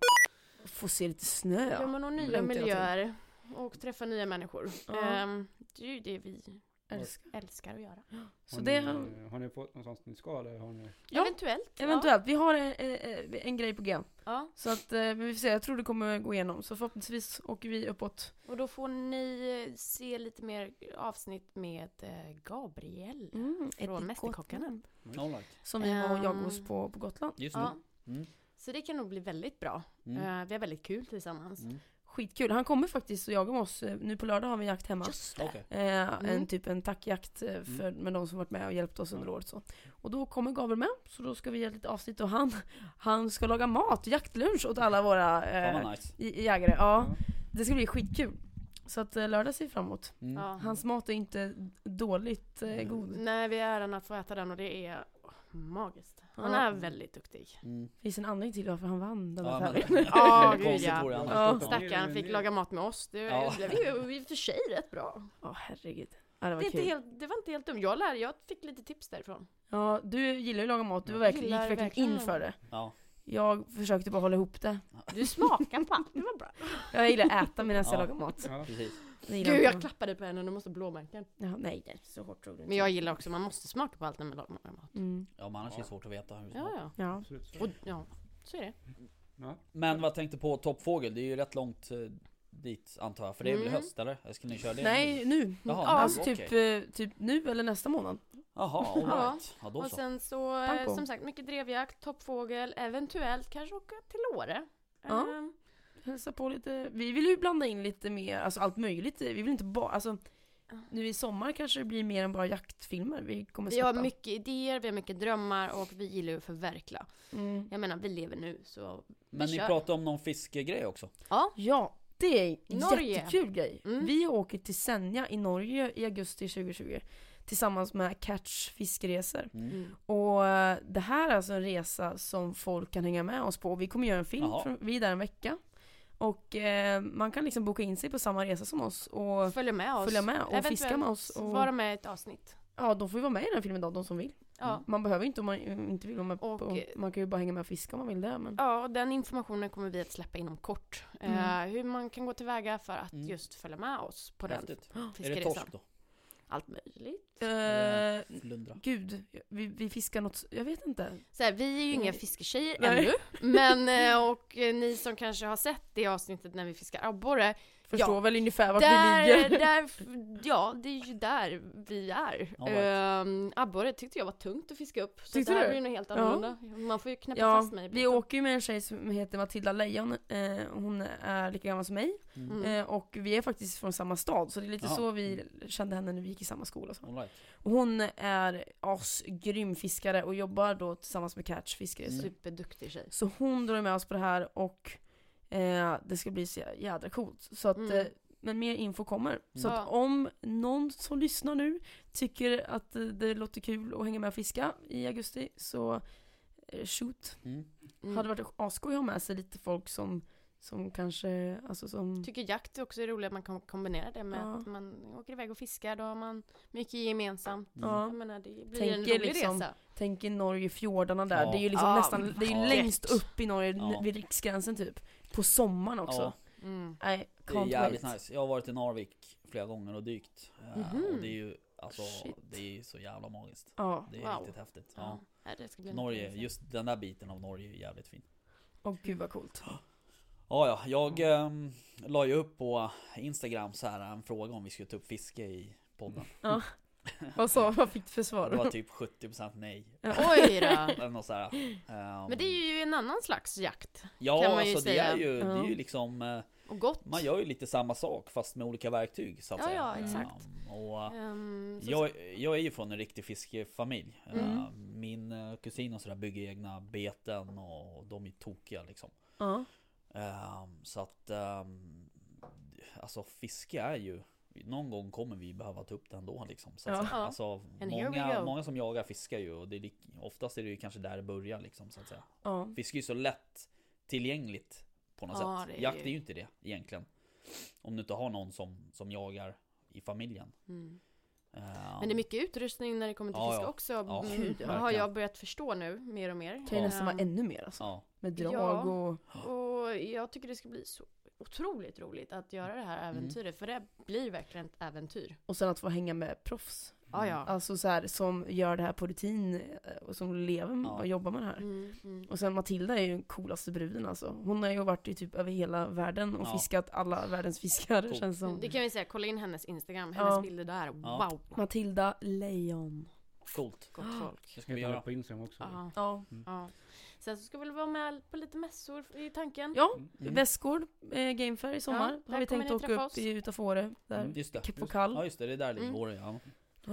Få se lite snö. ja. men och nya miljöer. Och träffa nya människor. Ja. Ehm, det är ju det vi Älskar. älskar att göra. Så har, det ni, har, eh, ni fått någonstans ni ska eller har ni? Ja, Eventuellt. eventuellt. Vi har en, en, en grej på G. Ja. Så att eh, vi får se, jag tror det kommer gå igenom. Så förhoppningsvis åker vi uppåt. ja. Och då får ni eh, se lite mer avsnitt med eh, Gabriel. Mm, Från Mästerkockarna. right. Som vi var och jagade hos på, på Gotland. Just Ja. nu. Mm. Så det kan nog bli väldigt bra. Mm. Eh, vi har väldigt kul tillsammans. Mm. Skitkul. Han kommer faktiskt och jagar med oss. Eh, Nu på lördag har vi jakt hemma. Just det. Eh, En Mm. typ en tackjakt eh, för, med de som varit med och hjälpt oss under året så. Och då kommer Gabriel med, så då ska vi göra lite avsnitt och han, han ska laga mat, jaktlunch åt alla våra eh, nice. jägare. Ja, det ska bli skitkul. Så att eh, lördag ser fram emot. Mm. Hans mat är inte dåligt eh, god. Nej, vi är äran att få äta den och det är magiskt. Han Ja. är väldigt duktig. Mm. finns en anledning till varför han vann den Ja, här men, tävlingen. Ja, det gud, ja. det. Ja. Stackaren fick laga mat med oss. Det Ja. blev ju i och för sig rätt bra. Ja, herregud. Ja, det Det, var är inte kul. helt, det var inte helt dumt. Jag, lärde, jag fick lite tips därifrån. Ja, du gillar ju att laga mat, du var verkligen, gick verkligen in för det. Ja. Jag försökte bara hålla ihop det. Du smakade på allt, det var bra. Jag gillar att äta medan jag Ja. lagar mat. Ja. Precis. Jag Gud, jag klappade på henne, du måste blåmärken. Ja, nej, nej, så hårt tror du inte. Men jag gillar också, man måste smaka på allt när man lagar mat. Mm. Ja, men annars är det svårt att veta hur det Ja, smakar. ja. Ja. Absolut. Och, ja, så är det. Ja. Men vad tänkte på toppfågel? Det är ju rätt långt eh, dit antar jag. För det är väl i Mm. höst eller? Ska ni köra det? Nej, nu. Jaha, alltså nu, typ, eh, typ nu eller nästa månad. Jaha, alright. Ja, då Och så. sen så, Pang eh, på. som sagt, mycket drevjakt, toppfågel, eventuellt kanske åka till Åre. Ja. Ehm, Hälsa på lite. Vi vill ju blanda in lite mer, alltså allt möjligt. Vi vill inte bara, alltså nu i sommar kanske det blir mer än bara jaktfilmer vi kommer vi har släppa. mycket idéer, vi har mycket drömmar och vi gillar ju att förverkliga. Mm. Jag menar, vi lever nu så Men vi ni kör. pratade om någon fiskegrej också? Ja, Ja, det är en Norge. jättekul grej. Mm. Vi åker till Senja i Norge i augusti 2020 tillsammans med Catch fiskeresor. Mm. mm. Och eh, det här är alltså en resa som folk kan hänga med oss på. Vi kommer göra en film, från, vi är där en vecka. Och eh, man kan liksom boka in sig på samma resa som oss och följa med oss. följa med och Eventuellt fiska med oss. Och, Vara med i ett avsnitt. Ja, de får ju vara med i den filmen då, de som vill. Ja. Man behöver inte om man inte vill vara med Och- på, man kan ju bara hänga med och fiska om man vill det. Men... Ja, och den informationen kommer vi att släppa inom kort. Mm. Eh, hur man kan gå tillväga för att Mm. just följa med oss på den Häftigt. Är det torsk då? Allt möjligt. Flundra. gud, vi, vi fiskar något, jag vet inte. Så här, vi är ju inga fisketjejer Nej. ännu, men eh, och ni som kanske har sett det avsnittet när vi fiskar abborre, Förstår Ja. väl ungefär vart där, vi ligger. där, ja det är ju där vi är. All right. Um, abborre tyckte jag var tungt att fiska upp, så Tyckte det här du? blir nog helt Ja. annorlunda. Man får ju knäppa Ja, fast mig vi åker ju med en tjej som heter Matilda Lejon, eh, hon är lika gammal som mig. Mm. Mm. Eh, och vi är faktiskt från samma stad, så det är lite Ja. så vi kände henne när vi gick i samma skola. och right. Och hon är asgrym fiskare och jobbar då tillsammans med catchfiskare. Mm. Så- Superduktig tjej. Så hon drar med oss på det här och eh, det ska bli så jädra coolt. Så att, Mm. eh, men mer info kommer. Så Ja. att om någon som lyssnar nu tycker att eh, det låter kul att hänga med och fiska i augusti så eh, shoot. Mm. Mm. Hade varit asskoj att ha med sig lite folk som, som kanske, alltså som... Tycker jakt också är roligt att man kan kombinera det med Ja. att man åker iväg och fiskar, då har man mycket gemensamt. Ja. Jag menar det blir en Tänker rolig liksom- resa. Tänk i Norge, fjordarna där. Ja. Det är ju liksom Ja, nästan, det är ju längst upp i Norge, Ja. vid riksgränsen typ. På sommaren också. Ja, Mm. Nej, det är can't jävligt wait. nice. Jag har varit i Narvik flera gånger och dykt. Mhm. Och det är ju alltså, Shit. det är så jävla magiskt. Ja, Det är Wow. riktigt häftigt. Ja. Ja. Ja, det ska bli en Norge, just den där biten av Norge är jävligt fin. och gud vad coolt. Ja, ja, jag um, la ju upp på Instagram så här en fråga om vi skulle ta upp fiske i podden. Ja. vad sa, vad fick du för Det svar? var typ 70% nej. Oj då. Eller något så här. Ehm, Men det är ju en annan slags jakt. Ja, kan man ju alltså det säga. är ju, det är ju liksom eh, Och gott. Man gör ju lite samma sak fast med olika verktyg så att Ja, säga. ja, exakt. Ehm, och Ehm, så- jag, jag är ju från en riktig fiskefamilj. Mm. Ehm, Min eh, kusin och sådär bygger egna beten och de är tokiga liksom. Ja. Ehm, Så att um, Alltså fiske är ju Någon gång kommer vi behöva ta upp det ändå liksom. Så att Ja. Alltså, många, många som jagar fiskar ju och det är, oftast är det ju kanske där det börjar liksom så att säga. ja. Fiske är ju så lätt tillgängligt på något Ja, sätt. det är Jakt ju- är ju inte det egentligen. Om du inte har någon som, som jagar i familjen. Mm. Ehm, Men det är mycket utrustning när det kommer till Ja, fiske ja. också. Ja, Mm, har jag börjat förstå nu, mer och mer. Kan ju Ja. nästan vara ännu mer alltså. Ja, Med drag Ja. och... Och jag tycker det ska bli så otroligt roligt att göra det här Mm. äventyret. För det blir verkligen ett äventyr. Och sen att få hänga med proffs. Ja, ja. Alltså så här, som gör det här på rutin eh, och som lever med, och jobbar med det här. Mm, mm. Och sen Matilda är ju den coolaste bruden alltså. Hon har ju varit i typ över hela världen och Ja. fiskat alla världens fiskar Coolt. känns som. Det kan vi säga, kolla in hennes Instagram, hennes Ja. bilder där. Ja. Wow! Matilda Lejon. coolt. Gott folk. Det ska vi göra. på Instagram också? Ja. Ja. Sen så ska vi vara med på lite mässor i tanken. Ja, Mm. Västgård, eh, Gamefair i sommar. Ja, har vi tänkt åka upp i utanför Åre. Där. Mm, Just det. På Kall. Ja just det, det är där det Mm. går ja.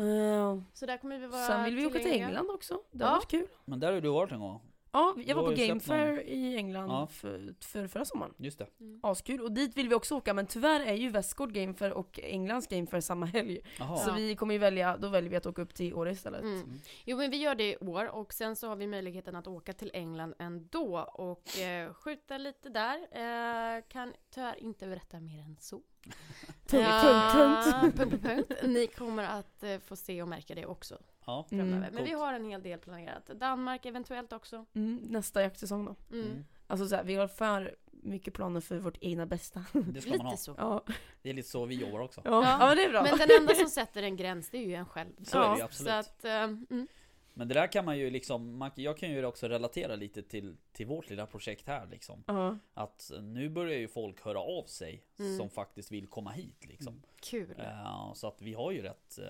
Eh, Så där kommer vi vara Sen vill vi åka till. England också. Det Ja. har varit kul. Men där har du varit en gång. Ja, jag var på Gamefair i England Ja. för, för förra sommaren. Just det. Mm. Askul. Och dit vill vi också åka, men tyvärr är ju Västgård Gamefair och Englands Gamefair samma helg. Jaha. Så Ja. vi kommer ju välja, då väljer vi att åka upp till Åre istället. Mm. Mm. Jo men vi gör det i år och sen så har vi möjligheten att åka till England ändå och eh, skjuta lite där. Eh, kan tyvärr inte berätta mer än så. Punkt, Ja, punkt, punkt. punkt, punkt, punkt. Ni kommer att eh, få se och märka det också Ja. Mm. framöver. Men vi har en hel del planerat. Danmark eventuellt också. Mm, nästa jaktsäsong då. Mm. Mm. Alltså så här, vi har för mycket planer för vårt egna bästa. Det ska man ha. Lite så. ja. Det är lite så vi jobbar också. Ja. Ja. ja, men det är bra. Men den enda som sätter en gräns det är ju en själv. Så är det ju Ja, absolut. Så att, mm. Men det där kan man ju liksom, man, jag kan ju också relatera lite till, till vårt lilla projekt här liksom. Ja. Att nu börjar ju folk höra av sig Mm. som faktiskt vill komma hit liksom. kul. Eh, så att vi har ju rätt, eh,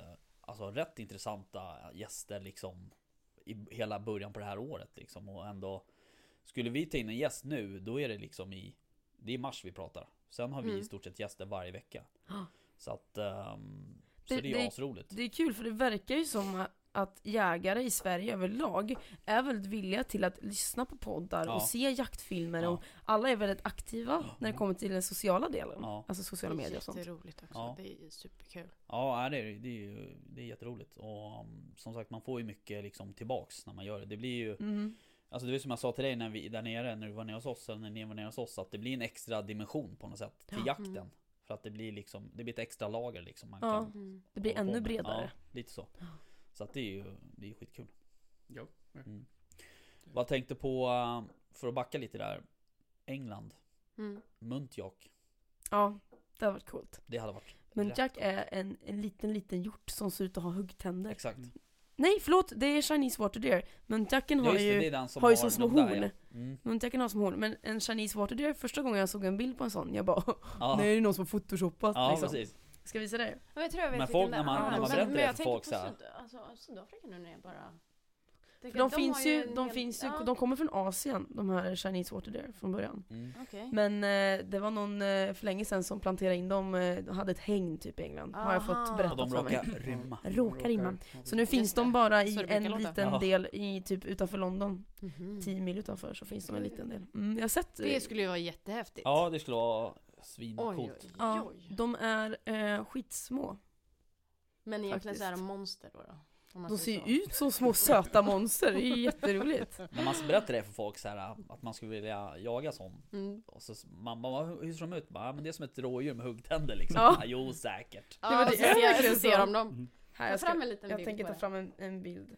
alltså rätt intressanta gäster liksom i hela början på det här året liksom. Och ändå, skulle vi ta in en gäst nu, då är det liksom i, det är mars vi pratar. Sen har vi Mm. i stort sett gäster varje vecka. Så att, ehm, så Det- det, är det- asroligt. Det är kul för det verkar ju som att jägare i Sverige överlag är väldigt villiga till att lyssna på poddar Ja. och se jaktfilmer Ja. och alla är väldigt aktiva när det kommer till den sociala delen. Ja. Alltså sociala medier och sånt. Jätteroligt också. Ja. Det är superkul. Ja, det är, det är ju det är jätteroligt. Och um, som sagt, man får ju mycket liksom tillbaks när man gör det. Det blir ju Mm. Alltså det är som jag sa till dig när vi där nere, när du var nere hos oss, eller när ni var nere hos oss, att det blir en extra dimension på något sätt till Ja. jakten. Mm. För att det blir liksom, det blir ett extra lager liksom man Ja. kan Mm. Det blir ännu bredare. Ja, lite så. Ja. Så att det är ju, det är ju skitkul. Ja. Mm. Vad tänkte på, uh, för att backa lite där, England, Mm. Muntjak, Ja, det har varit coolt. det hade varit Muntjac är en, en liten, liten hjort som ser ut att ha huggtänder. Exakt. Nej, förlåt, det är Chinese Water Deer. Muntjacen Ja, har det, ju det som har ju har som små horn. Ja. Mm. Muntjacken har som horn, men en Chinese Water Deer, första gången jag såg en bild på en sån, jag bara Ja. Nej, det är någon som photoshopat ja, liksom. precis. Ska vi visa det? Ja, jag tror jag vet Men folk, när man- är. när man Men- berättar men det jag för folk så här- alltså, Sydafrika nu när jag bara... För de, finns ju, de hel- finns ju, ja, de kommer från Asien, de här Chinese Water Deer från början. Mm. okej. Men eh, det var någon eh, för länge sedan som planterade in dem, eh, de hade ett hägn typ i England, har jag fått Aha. Berättat de för mig. råkar rymma. Råkar rimma. Ja, Så nu finns Just de bara i en låta. liten Ja. del i typ utanför London. Mhm. 10 mil utanför så finns de en liten del. Mm, jag har sett. eh, Det skulle ju vara jättehäftigt. Ja, det skulle vara svincoolt. oj, Ja, oj. de är eh, skitsmå. Men egentligen så är de monster då? då om De ser ju så. ut som små söta monster, det är ju jätteroligt. När man berättar det för folk så här att man skulle vilja jaga sån. Mm. Och så mamma, vad- hur ser de ut? Bara, "Ja, men det är som ett rådjur med huggtänder liksom. Ja. Ja. jo, säkert. Ja, det ser, verkligen så ser de dem. Mm. Här, jag, ska, fram en liten jag bild tänker ta det. fram en, en bild.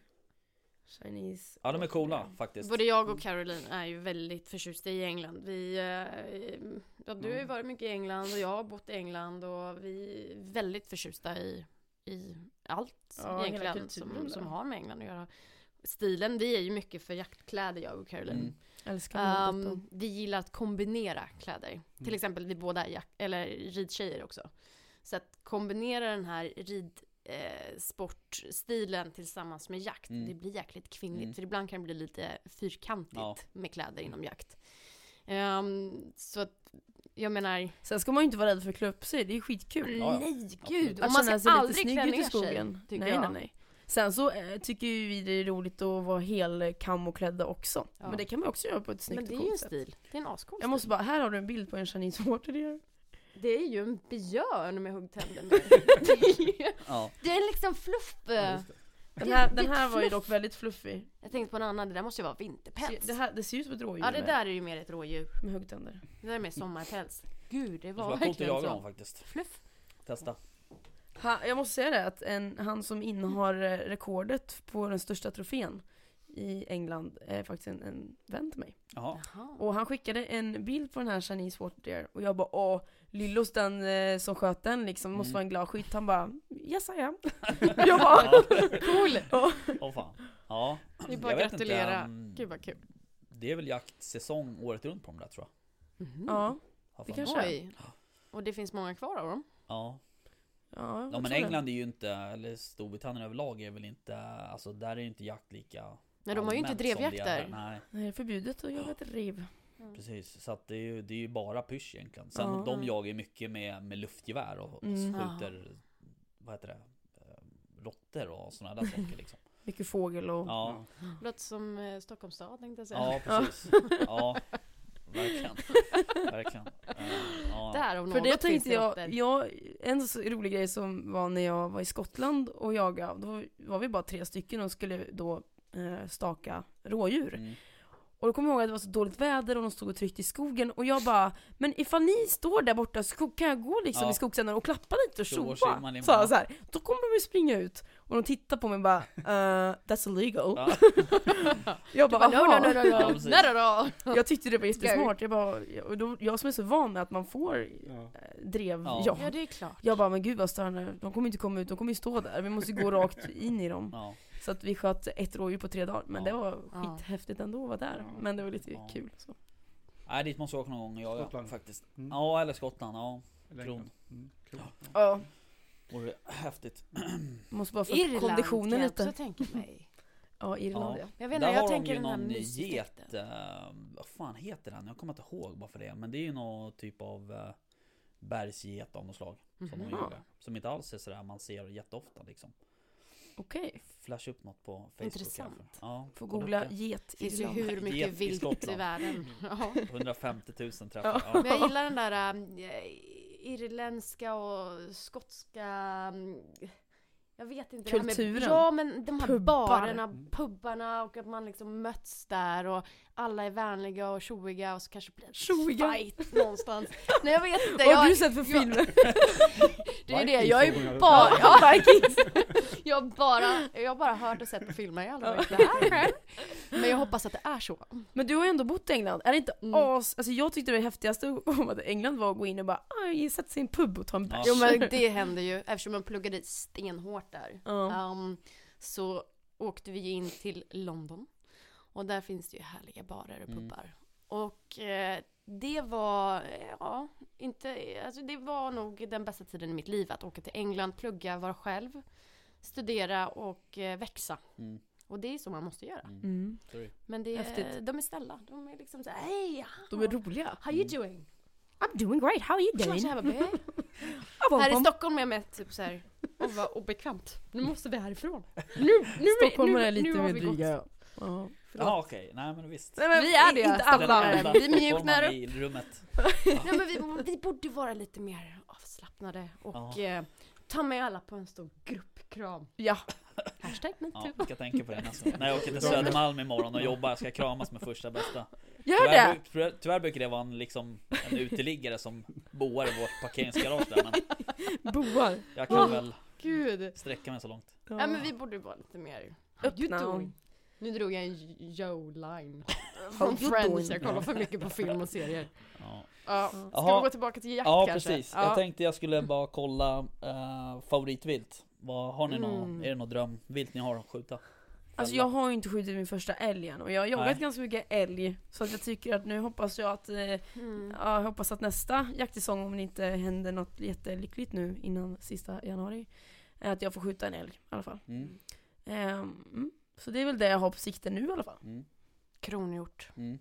Chinese. Ja, de är coola faktiskt. Både jag och Caroline är ju väldigt förtjusta i England. Vi, eh, ja, du har ju varit mycket i England och jag har bott i England och vi är väldigt förtjusta i, i allt Ja, egentligen som, som har med England att göra. Stilen, vi är ju mycket för jaktkläder jag och Caroline. Mm. Älskar um, vi gillar att kombinera kläder. Till exempel vi båda är jack- eller ridtjejer också. Så att kombinera den här rid eh, sportstilen tillsammans med jakt, Mm. det blir jäkligt kvinnligt. Mm. För ibland kan det bli lite fyrkantigt Ja. med kläder inom jakt. Ehm, så att, jag menar, Sen ska man ju inte vara rädd för att klä upp sig, det är skitkul. Ja, ja. nej gud! Och Att man ska sig lite aldrig snygg klä i ner sig, skogen. tycker nej, jag. nej, nej. Sen så eh, tycker ju vi det är roligt att vara helkamoklädda också. Ja. Men det kan man också göra på ett snyggt Men det är och ju en coolt sätt. stil. Det är en ascool Jag måste bara, här har du en bild på en Chinese water. Det är ju en björn med huggtänder. det, är ju- Ja. det är liksom fluff. Ja. Den här, den här var ju dock väldigt fluffig. Jag tänkte på en annan, det där måste ju vara vinterpäls. Det, här, det ser ut som ett rådjur Ja det där är ju mer ett rådjur. med huggtänder. Det där är mer sommarpäls. Gud, det var verkligen jaga så. faktiskt. Fluff. Testa. Ha, jag måste säga det, att en, han som innehar eh, rekordet på den största trofén i England är faktiskt en, en vän till mig. Jaha. Och han skickade en bild på den här Chinese Water Deer och jag bara åh, Lillos den eh, som sköt den liksom, måste Mm. vara en glad skytt. Han bara yes I am. jag bara Cool! Åh fan. Ja. Det är bara Jag att vet inte, gratulera. um, Gud vad kul. Det är väl jaktsäsong året runt på de där tror jag. Mhm. ja, Har Det för mig. kanske- Oj. Och det finns många kvar av dem? Ja. ja, jag ja men tror det. England är ju inte, eller Storbritannien överlag är väl inte, alltså där är ju inte jakt lika Nej de har ju inte allmänt som det är drevjakter. Nej, Det är förbjudet att jaga ett rev. Precis. Så att det är ju, det är ju bara pysch egentligen. Sen Ja. de jagar ju mycket med, med luftgevär och, och Mm. skjuter, vad heter det, eh, råttor och sådana där saker liksom. Mycket fågel och... Ja, Låter som eh, Stockholms stad tänkte jag säga. ja precis. Ja, verkligen. Verkligen. Eh, Ja. Där om För det tänkte jag, jag, en så rolig grej som var när jag var i Skottland och jagade, då var vi bara tre stycken och skulle då eh, staka rådjur. Mm. Och då kommer jag ihåg att det var så dåligt väder och de stod och tryckte i skogen och jag bara Men ifall ni står där borta så kan jag gå liksom Ja. i skogsändan och klappa lite och Tjo och tjoa. jag så här. Då kommer de ju springa ut och de tittar på mig och bara uh, That's illegal. Ja. Jag Du bara, bara, no, no, no, no, Ja, no. no. Jag tyckte det var jättesmart. Jag, bara, och då, jag som är så van med att man får Ja. eh, drev, Ja. ja. Ja det är klart. Jag bara, men gud vad störande, de kommer inte komma ut, de kommer ju stå där, vi måste gå rakt in i dem. Så att vi sköt ett rådjur på tre dagar, men Ja. det var skithäftigt ändå att vara där. Men det var lite Ja. kul. Så. Nej dit måste jag åka någon gång jaga Skottland. faktiskt. Mm. Ja eller Skottland, ja. Kron. Mm. Kul. Ja, Vore häftigt. måste bara få Irland konditionen kan jag lite. också tänka mig. Ja, Irland Ja. ja. Jag vet Där inte, jag har de tänker ju den här någon get, eh, vad fan heter den? Jag kommer inte ihåg bara för det. Men det är ju någon typ av uh, bergsget av något slag. Som de Mhm. jagar. Som inte alls är sådär man ser jätteofta liksom. Okej, Flash upp något på Facebook. Intressant. i. Ja, får googla get Det finns ju hur mycket Get i vilt i Skottland. världen. Ja. 150 000 träffar. Ja. Ja. Men jag gillar den där äh, irländska och skotska mm, jag vet inte. det här med- Kulturen. Ja men de här Pubbar. barerna, pubbarna och att man liksom möts där och alla är vänliga och tjoiga och så kanske blir det Tjoiga? en fight någonstans. Nej jag vet inte. Vad har du sett för jag- filmer? det är det, jag är ju bara, ja, jag, har bara, jag har bara hört och sett på filmer, jag har aldrig varit där själv. Men jag hoppas att det är så. Men du har ju ändå bott i England, är det inte Mm. as... Alltså jag tyckte det häftigaste om att England var att gå in och bara ah, sätta sig i en pub och ta en bärs. Jo men det händer ju, eftersom man pluggade stenhårt där. Ja. Um, så åkte vi in till London. Och där finns det ju härliga barer och Mm. pubbar. Och eh, det var, eh, ja, inte, alltså det var nog den bästa tiden i mitt liv. Att åka till England, plugga, vara själv, studera och eh, växa. Mm. Och det är så man måste göra. Mm. Mm. Så. Men det, Häftigt. de är snälla. De är liksom såhär, hej! De är roliga. How you doing? I'm doing great, how are you doing? Här i. Stockholm är jag med typ såhär, åh vad obekvämt. Nu måste vi härifrån. Nu, nu, är- Stockholmare nu, är lite nu har mer dryga. Ja, förlåt. Ja okej, nej men visst. Nej, men Vi är det, Inte alla. vi mjuknar upp. i rummet. Nej men vi, vi borde vara lite mer avslappnade och Ja. eh, ta med alla på en stor gruppkram. Ja, Hashtag Ja, metoo. jag ska tänka på det nästa När jag åker till Södermalm imorgon och jobbar, jag ska kramas med första bästa. gör Tyvärr, det! tyvärr, tyvärr brukar det vara en, liksom, en uteliggare som boar i vårt parkeringsgarage där, men Boar. jag kan Åh. väl Gud. sträcka mig så långt. Ja men vi borde vara lite mer Öppna? Nu drog jag en Joe-line. Från Friends, jag kollar för mycket på film och serier. Ja, Ja. Ska Jaha. vi gå tillbaka till jakt ja kanske? precis. Ja. Jag tänkte jag skulle bara kolla uh, favoritvilt. Vad, har ni någon, Mm. är det något drömvilt ni har att skjuta? Alltså jag har ju inte skjutit min första älg än och jag har jagat Nej. ganska mycket älg Så att jag tycker att nu hoppas jag att, eh, Mm. ja, jag hoppas att nästa jaktsäsong om det inte händer något jättelyckligt nu innan sista januari är Att jag får skjuta en älg i alla fall Mm, mm. Så det är väl det jag har på sikte nu i alla fall mm, Kronhjort. mm.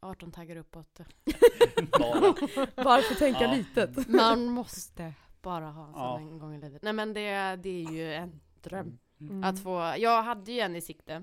18 taggar uppåt. Bara. Varför tänka Ja. litet? Man måste bara ha en sån Ja. en gång i livet. Nej men det, det är ju en dröm. Mm. Att få, jag hade ju en i sikte.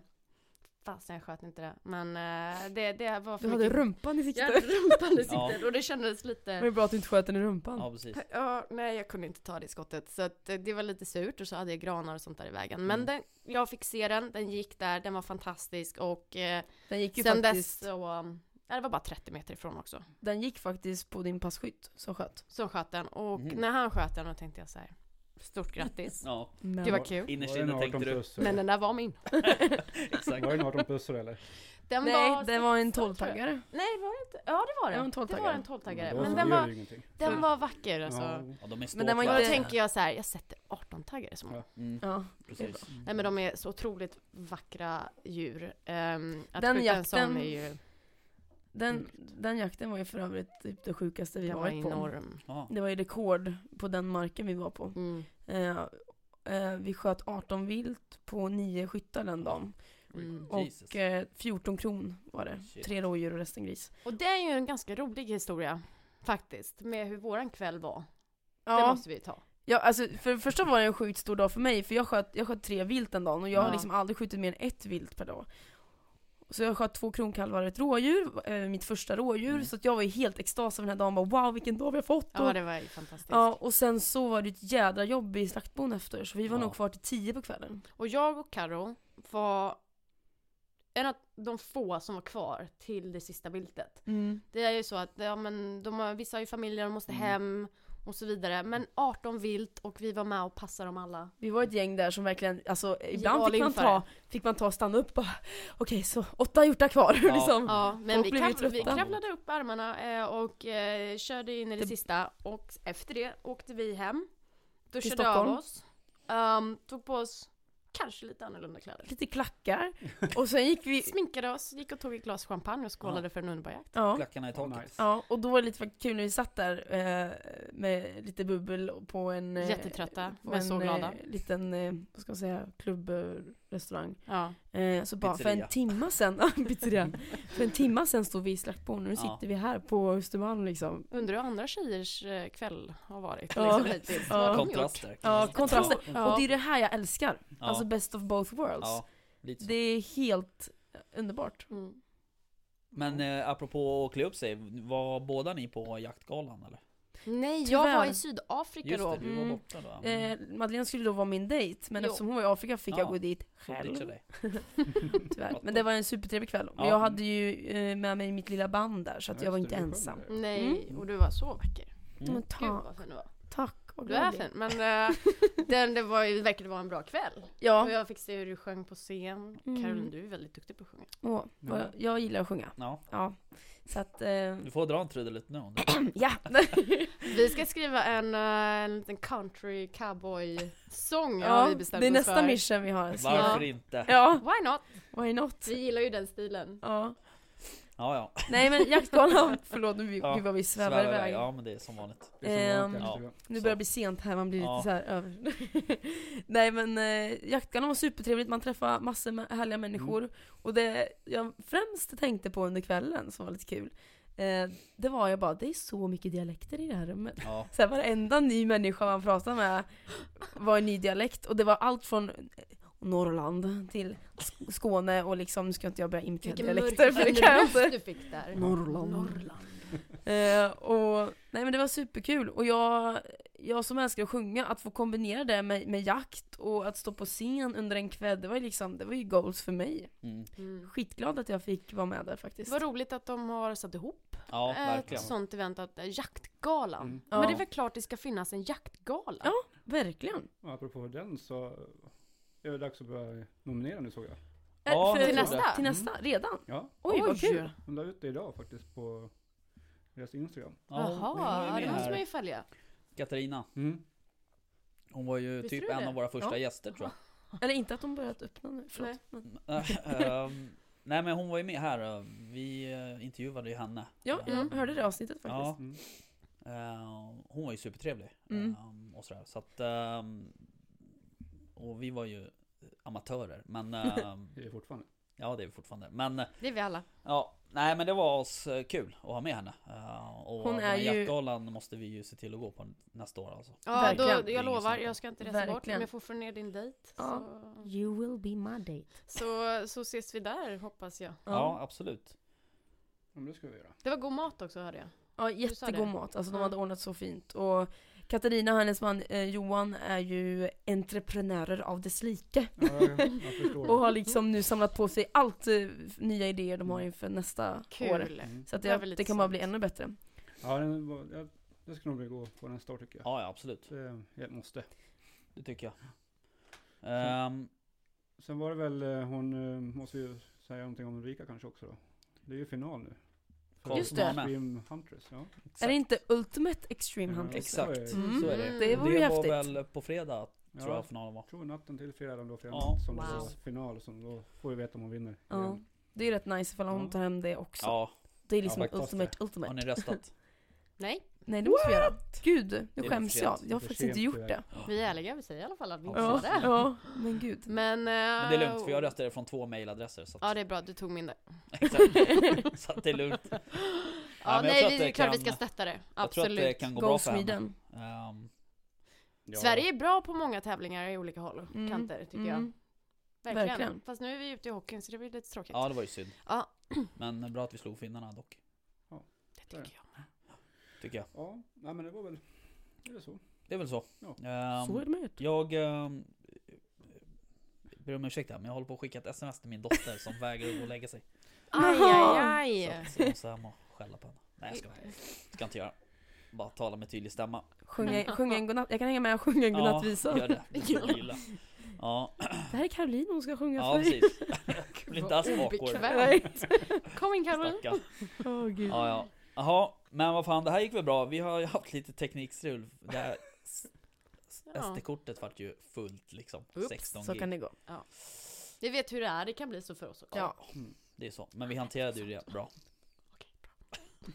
Fast jag sköt inte det. Men eh, det, det var för Du hade mycket- rumpan i Jag sikte hade rumpan i Ja. siktet och det kändes Det lite var ju bra att du inte sköt den i rumpan Ja precis. Ja, nej jag kunde inte ta det skottet så att eh, det var lite surt och så hade jag granar och sånt där i vägen. Men Mm. den, jag fick se den, den gick där, den var fantastisk och eh, Den gick ju sen faktiskt, dess så, um, ja, det var bara 30 meter ifrån också. den gick faktiskt på din passkytt som sköt Så sköt den och Mhm. när han sköt den då tänkte jag så här. Stort grattis. Ja, Det var kul. innerst inne tänkte 18 du. plus? Men den där var min. Exakt. Var det en 18 plus eller? Den Nej, var det var en så- så tror jag. 12-taggare Nej, var det inte? Ja, det var det. Det var en det var 12-taggare. en 12-taggare. Då Men den var, den var vacker alltså. Ja. De är Men den var då inte- ståklara. tänker jag så här, jag sätter 18-taggare som Ja. Mm, Ja, precis. Nej men de är så otroligt vackra djur. Um, att Den skjuta en sån jakten- är ju den, den jakten var ju för övrigt typ det sjukaste vi har var varit på. Ja. Det var ju rekord på den marken vi var på Mm. eh, eh, Vi sköt 18 vilt på 9 skyttar den dagen Mm. Och eh, 14 kron var det, Shit. tre rådjur och resten gris Och det är ju en ganska rolig historia faktiskt. Med hur våran kväll var. Det Ja, måste vi ta. ja alltså för det första var det en sjukt stor dag för mig för jag sköt, jag sköt tre vilt den dagen och jag har Ja. liksom aldrig skjutit mer än ett vilt per dag Så jag sköt två kronkalvar och ett rådjur, eh, mitt första rådjur, Mm. så att jag var ju helt extas över den här dagen, bara wow vilken dag vi har fått! Ja och, det var ju fantastiskt. ja, och sen så var det ett jädra jobb i slaktbon efter, så vi var Ja. nog kvar till 10 på kvällen Och jag och Karo var en av de få som var kvar till det sista viltet. Det är ju så att ja, men de har, vissa har ju familjer, de måste Mm. hem och så vidare. Men 18 vilt och vi var med och passade dem alla. Vi var ett gäng där som verkligen, alltså ibland fick man, ta, fick man ta och stanna upp bara Okej så åtta hjortar kvar Ja. liksom Ja, men Folk vi, krav, vi kravlade upp armarna eh, och eh, körde in i det, Det- sista. Och efter det åkte vi hem. Duschade av oss. Um, tog på oss kanske lite annorlunda kläder. Lite klackar, och sen gick vi Sminkade oss, gick och tog ett glas champagne och skålade för en underbar jakt. Ja, Klackarna i taket. Nice. ja, och då var det lite kul när vi satt där eh, med lite bubbel på en eh, Jättetrötta, på men en, så glada. Eh, liten, eh, vad ska man säga, klubbrestaurang Ja. eh, Så bara för en timma sen, ja, pizzeria För en timma sen stod vi i slaktbon, nu Ja. sitter vi här på Östermalm liksom Undrar hur andra tjejers eh, kväll har varit Ja. liksom, hittills. Ja. De gjort? Kontraster. Ja, kontraster. Ja. Och det är det här jag älskar, Ja. Alltså best of both worlds Ja, lite så. Det är helt underbart Mm. Men eh, apropå att klä upp sig, var båda ni på jaktgalan eller? Nej, jag var i Sydafrika Just då. det, du var Mm. borta då. Eh, Madeleine skulle då vara min dejt, men Jo. eftersom hon var i Afrika fick Ja. jag gå dit ditcha själv. dig. Tyvärr. Men det var en supertrevlig kväll. Ja. jag hade ju eh, med mig mitt lilla band där, så att Ja, jag var inte ensam. Nej, Mm. och du var så vacker. Mm. Men Gud vad fin du var. tack. Vad Du är fin, men äh, den, det var ju, verkade vara en bra kväll. Och Ja, jag fick se hur du sjöng på scen. Mm. Caroline, du är väldigt duktig på att sjunga. åh, vad jag, jag gillar att sjunga. Ja, Ja, så att, eh, du får dra en trudelutt nu om du ja. Vi ska skriva en, äh, en liten country cowboy-sång har ja vi bestämt det är oss nästa för. mission vi har. Så Varför ja. inte? Ja, Why not? why not? Vi gillar ju den stilen. Ja. Ja, ja. Nej men jaktgalan, förlåt nu Ja, gud vad vi svävar Svävar iväg. Ja, men det är som vanligt. Det är som vanligt ja. Instagram. Nu börjar det bli sent här, man blir Ja. lite så här över. Nej men eh, jaktgalan var supertrevligt, man träffade massor med härliga människor. Mm. Och det jag främst tänkte på under kvällen, som var lite kul, eh, det var jag bara, det är så mycket dialekter i det här rummet. Ja. Så här, varenda ny människa man pratade med var en ny dialekt. Och det var allt från Norrland till Sk- Skåne och liksom, nu ska inte jag börja imitera dialekter för det kan jag inte. du fick där. Norrland. Eh, och, nej men det var superkul och jag, jag som älskar att sjunga, att få kombinera det med, med jakt och att stå på scen under en kväll, det var ju liksom, det var ju goals för mig. Mm. Mm. Skitglad att jag fick vara med där faktiskt. Vad roligt att de har satt ihop Ja, ett verkligen. sånt event, att, äh, jaktgalan. Mm. Ja. Men det är väl klart det ska finnas en jaktgala? Ja. Verkligen. Och apropå den så är det dags att börja nominera nu såg jag. Ja, Eh, det till nästa? jag. Till nästa, redan? Ja, Oj, vad kul! de la ut det idag faktiskt på deras Instagram. Ja, hon Jaha, ja, det måste man ju följa. Katarina. Mm. Hon var ju Visste typ en det? av våra första Ja. gäster tror jag. Eller inte att de börjat öppna nu, förlåt. Men, Ehm, nej men hon var ju med här. Vi eh, intervjuade ju henne. ja, Ehm, jag hörde det avsnittet faktiskt. Ja, Mm. hon var ju supertrevlig. Mm. och sådär. Så att, och vi var ju amatörer. Men ehm, Det är fortfarande. ja det är vi fortfarande. Men eh, Det är vi alla. ja, nej men det var oss kul att ha med henne. Eh, och Hon är ju- jaktgalan måste vi ju se till att gå på nästa år alltså. Ja, Verkligen. då, jag lovar, jag ska inte resa bort Verkligen. om jag får få ner din dejt. Ja. Så, You will be my date. så, så ses vi där hoppas jag. Ja, absolut. Ja, men det ska vi göra. Det var god mat också hörde jag. Ja, jättegod mat. Alltså de hade ordnat så fint. Och Katarina och hennes man eh, Johan är ju entreprenörer av dess like. Ja, jag, jag. Och har liksom nu samlat på sig allt eh, nya idéer de har inför nästa Kul. år. Mm. Så att Det det, det kan bara bli ännu bättre. Ja, den var, jag, det ska nog bli gå på nästa år tycker jag. Ja, ja absolut. Det, jag måste. Det tycker jag. Ehm, Sen var det väl, eh, hon eh, måste ju säga någonting om Ulrika kanske också då. Det är ju final nu. För Just det. Extreme Huntress, ja. Är det inte Ultimate Extreme Ja, Hunters? Exakt, Mm. så är det. Mm. Det vore ju det var häftigt. väl på fredag tror Ja. jag finalen var. Tror natten till fredag då, fredag Ja. som det Wow. var final. Som då får vi veta om hon vinner. Ja. igen. Det är ju rätt nice ifall hon Ja. tar hem det också. Ja, Det är liksom Ja, faktiskt. Ultimate har Ultimate. ni röstat? Nej, Nej det måste vi göra. Gud, Det nu skäms jag. Jag har faktiskt inte gjort det. vi är ärliga, vi säger i alla fall att vi inte Ja. Ja, det. ja, men gud. Men, eh, Men det är lugnt för jag röstade från två mailadresser. Så att, Ja det är bra, du tog min där. Exakt. så att det är lugnt. Ja, jag nej, tror att vi, det är klart vi kan- ska stötta det. Jag tror att det Absolut. kan gå Go bra för henne. Ehm, Ja. Sverige är bra på många tävlingar i olika håll och Mm, kanter tycker jag. mm. Verkligen. verkligen. Fast nu är vi ute i hockeyn så det blir lite tråkigt. ja det var ju synd. Ja. Men bra att vi slog finnarna dock. Det tycker jag. Tycker jag. Ja, nej men det var väl, det är så. Det är väl så. Ja. Ehm, Så är det med det. Jag um, ber om ursäkt här, men jag håller på att skicka ett sms till min dotter som vägrar gå och lägga sig. Aj, Jaha. aj, Så, aj. att- så jag måste hem och skälla på henne. Nej jag ska, ska inte göra. Bara tala med tydlig stämma. Sjunga, sjunga en godnatt. Jag kan hänga med och sjunga en godnattvisa. gör det. Det gilla. Ja, Det här är Caroline, hon ska sjunga ja för dig. precis. Jag blir inte alls. Obekvämt. Kom in Caroline. Åh gud. Ja, ja. Jaha, men vad fan, det här gick väl bra. Vi har ju haft lite teknikstrul. Det här Ja. SD-kortet vart ju fullt liksom. Oops, 16 Så gig. kan det gå. Vi vet hur det är, det kan bli så för oss också. Ja. Mm. Det är så. Men vi hanterade ju det bra. Okej, bra.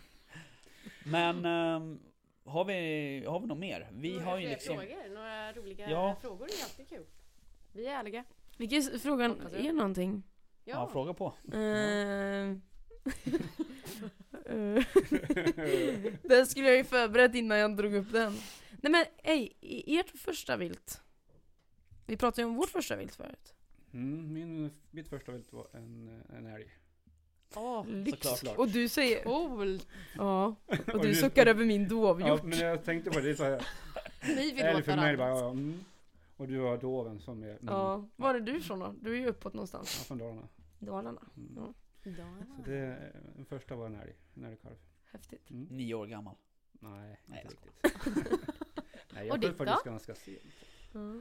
Men ehm, har vi, har vi något mer? Vi Några har ju liksom... Frågor, några roliga Ja. frågor är alltid kul. Vi är ärliga. Vilken frågan är någonting? Ja, Ja. fråga på. Eh, den skulle jag ju förberett innan jag drog upp den. Nej men ej, ert första vilt. Vi pratade ju om vårt första vilt förut. Mm, min, mitt första vilt var en, en älg. Åh, Lyx. Och du säger... coolt! Ja. Och du suckar över min Ja, dovhjort. men jag tänkte på det, så här, Ni vill älg för mig bara, ja, mm. Och du har doven som är, mm, Ja. Var är du ifrån då? Du är ju uppåt någonstans. ja, från Dalarna. Dalarna. Mm. Ja. Så det, den första var en älg, en älgkalv. Häftigt. Mm. Nio år gammal. Nej, Nej, inte riktigt. Nej, Och jag ditt sköt faktiskt då? ganska sent.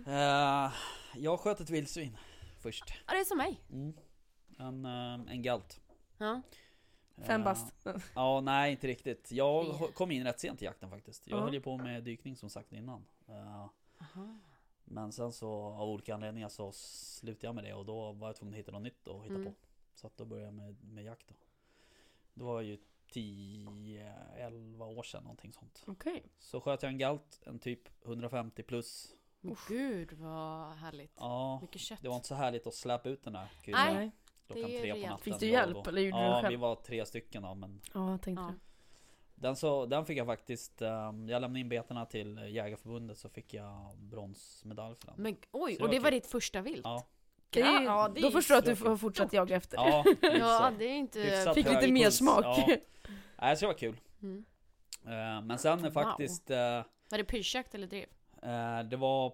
Ja. Eh, jag sköt ett vildsvin först. Ja, det är som mig. Mm. En, eh, en galt. Ja. Fem Eh, bast. Ja, nej inte riktigt. Jag ho- kom in rätt sent i jakten faktiskt. Jag Ja. höll ju på med dykning som sagt innan. Eh, Aha. Men sen så av olika anledningar så slutade jag med det och då var jag tvungen att hitta något nytt att hitta Mm. på. Så att då började jag med, med jakt då. Det var ju 10-11 år sedan någonting sånt. Okej. Så sköt jag en galt, en typ 150 plus. Men Gud vad härligt. Ja, Mycket kött. det var inte så härligt att släpa ut den där kulan Nej. klockan det är tre på natten. Fick du hjälp, eller gjorde du Ja, det själv? vi var tre stycken då, men Ja, jag tänkte Ja. det. den, så, den fick jag faktiskt, ehm, jag lämnade in betena till Jägarförbundet så fick jag bronsmedalj för den. Men oj, det och var det var kul. ditt första vilt? Ja, Det är, Ja, det är då förstår jag att du får fortsätta jaga efter. ja, Ja, det är inte... Hyfsat Fick lite mer smak. Ja. Nej, så det var kul. Mm. Eh, Men sen Wow. faktiskt, eh, Var det pyrschjakt eller drev? eh, det var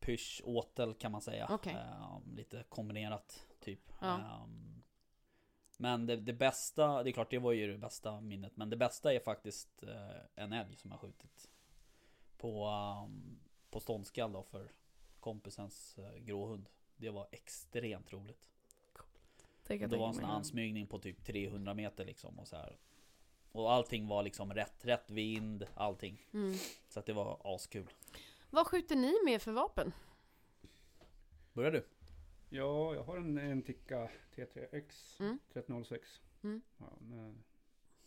pysch, åtel kan man säga. Eh, Lite kombinerat typ. Ja. Eh, Men det, det bästa, det är klart det var ju det bästa minnet. Men det bästa är faktiskt en älg som jag skjutit. På, um, på ståndskall då för kompisens gråhund. Det var extremt roligt. Jag Det var en sån ansmygning på typ 300 meter liksom och så här. Och allting var liksom rätt, rätt vind, allting. Mm. Så att det var askul. Vad skjuter ni med för vapen? Börjar du? Ja, jag har en, en Tikka T3X Mm. 1306. Mm. Ja, med,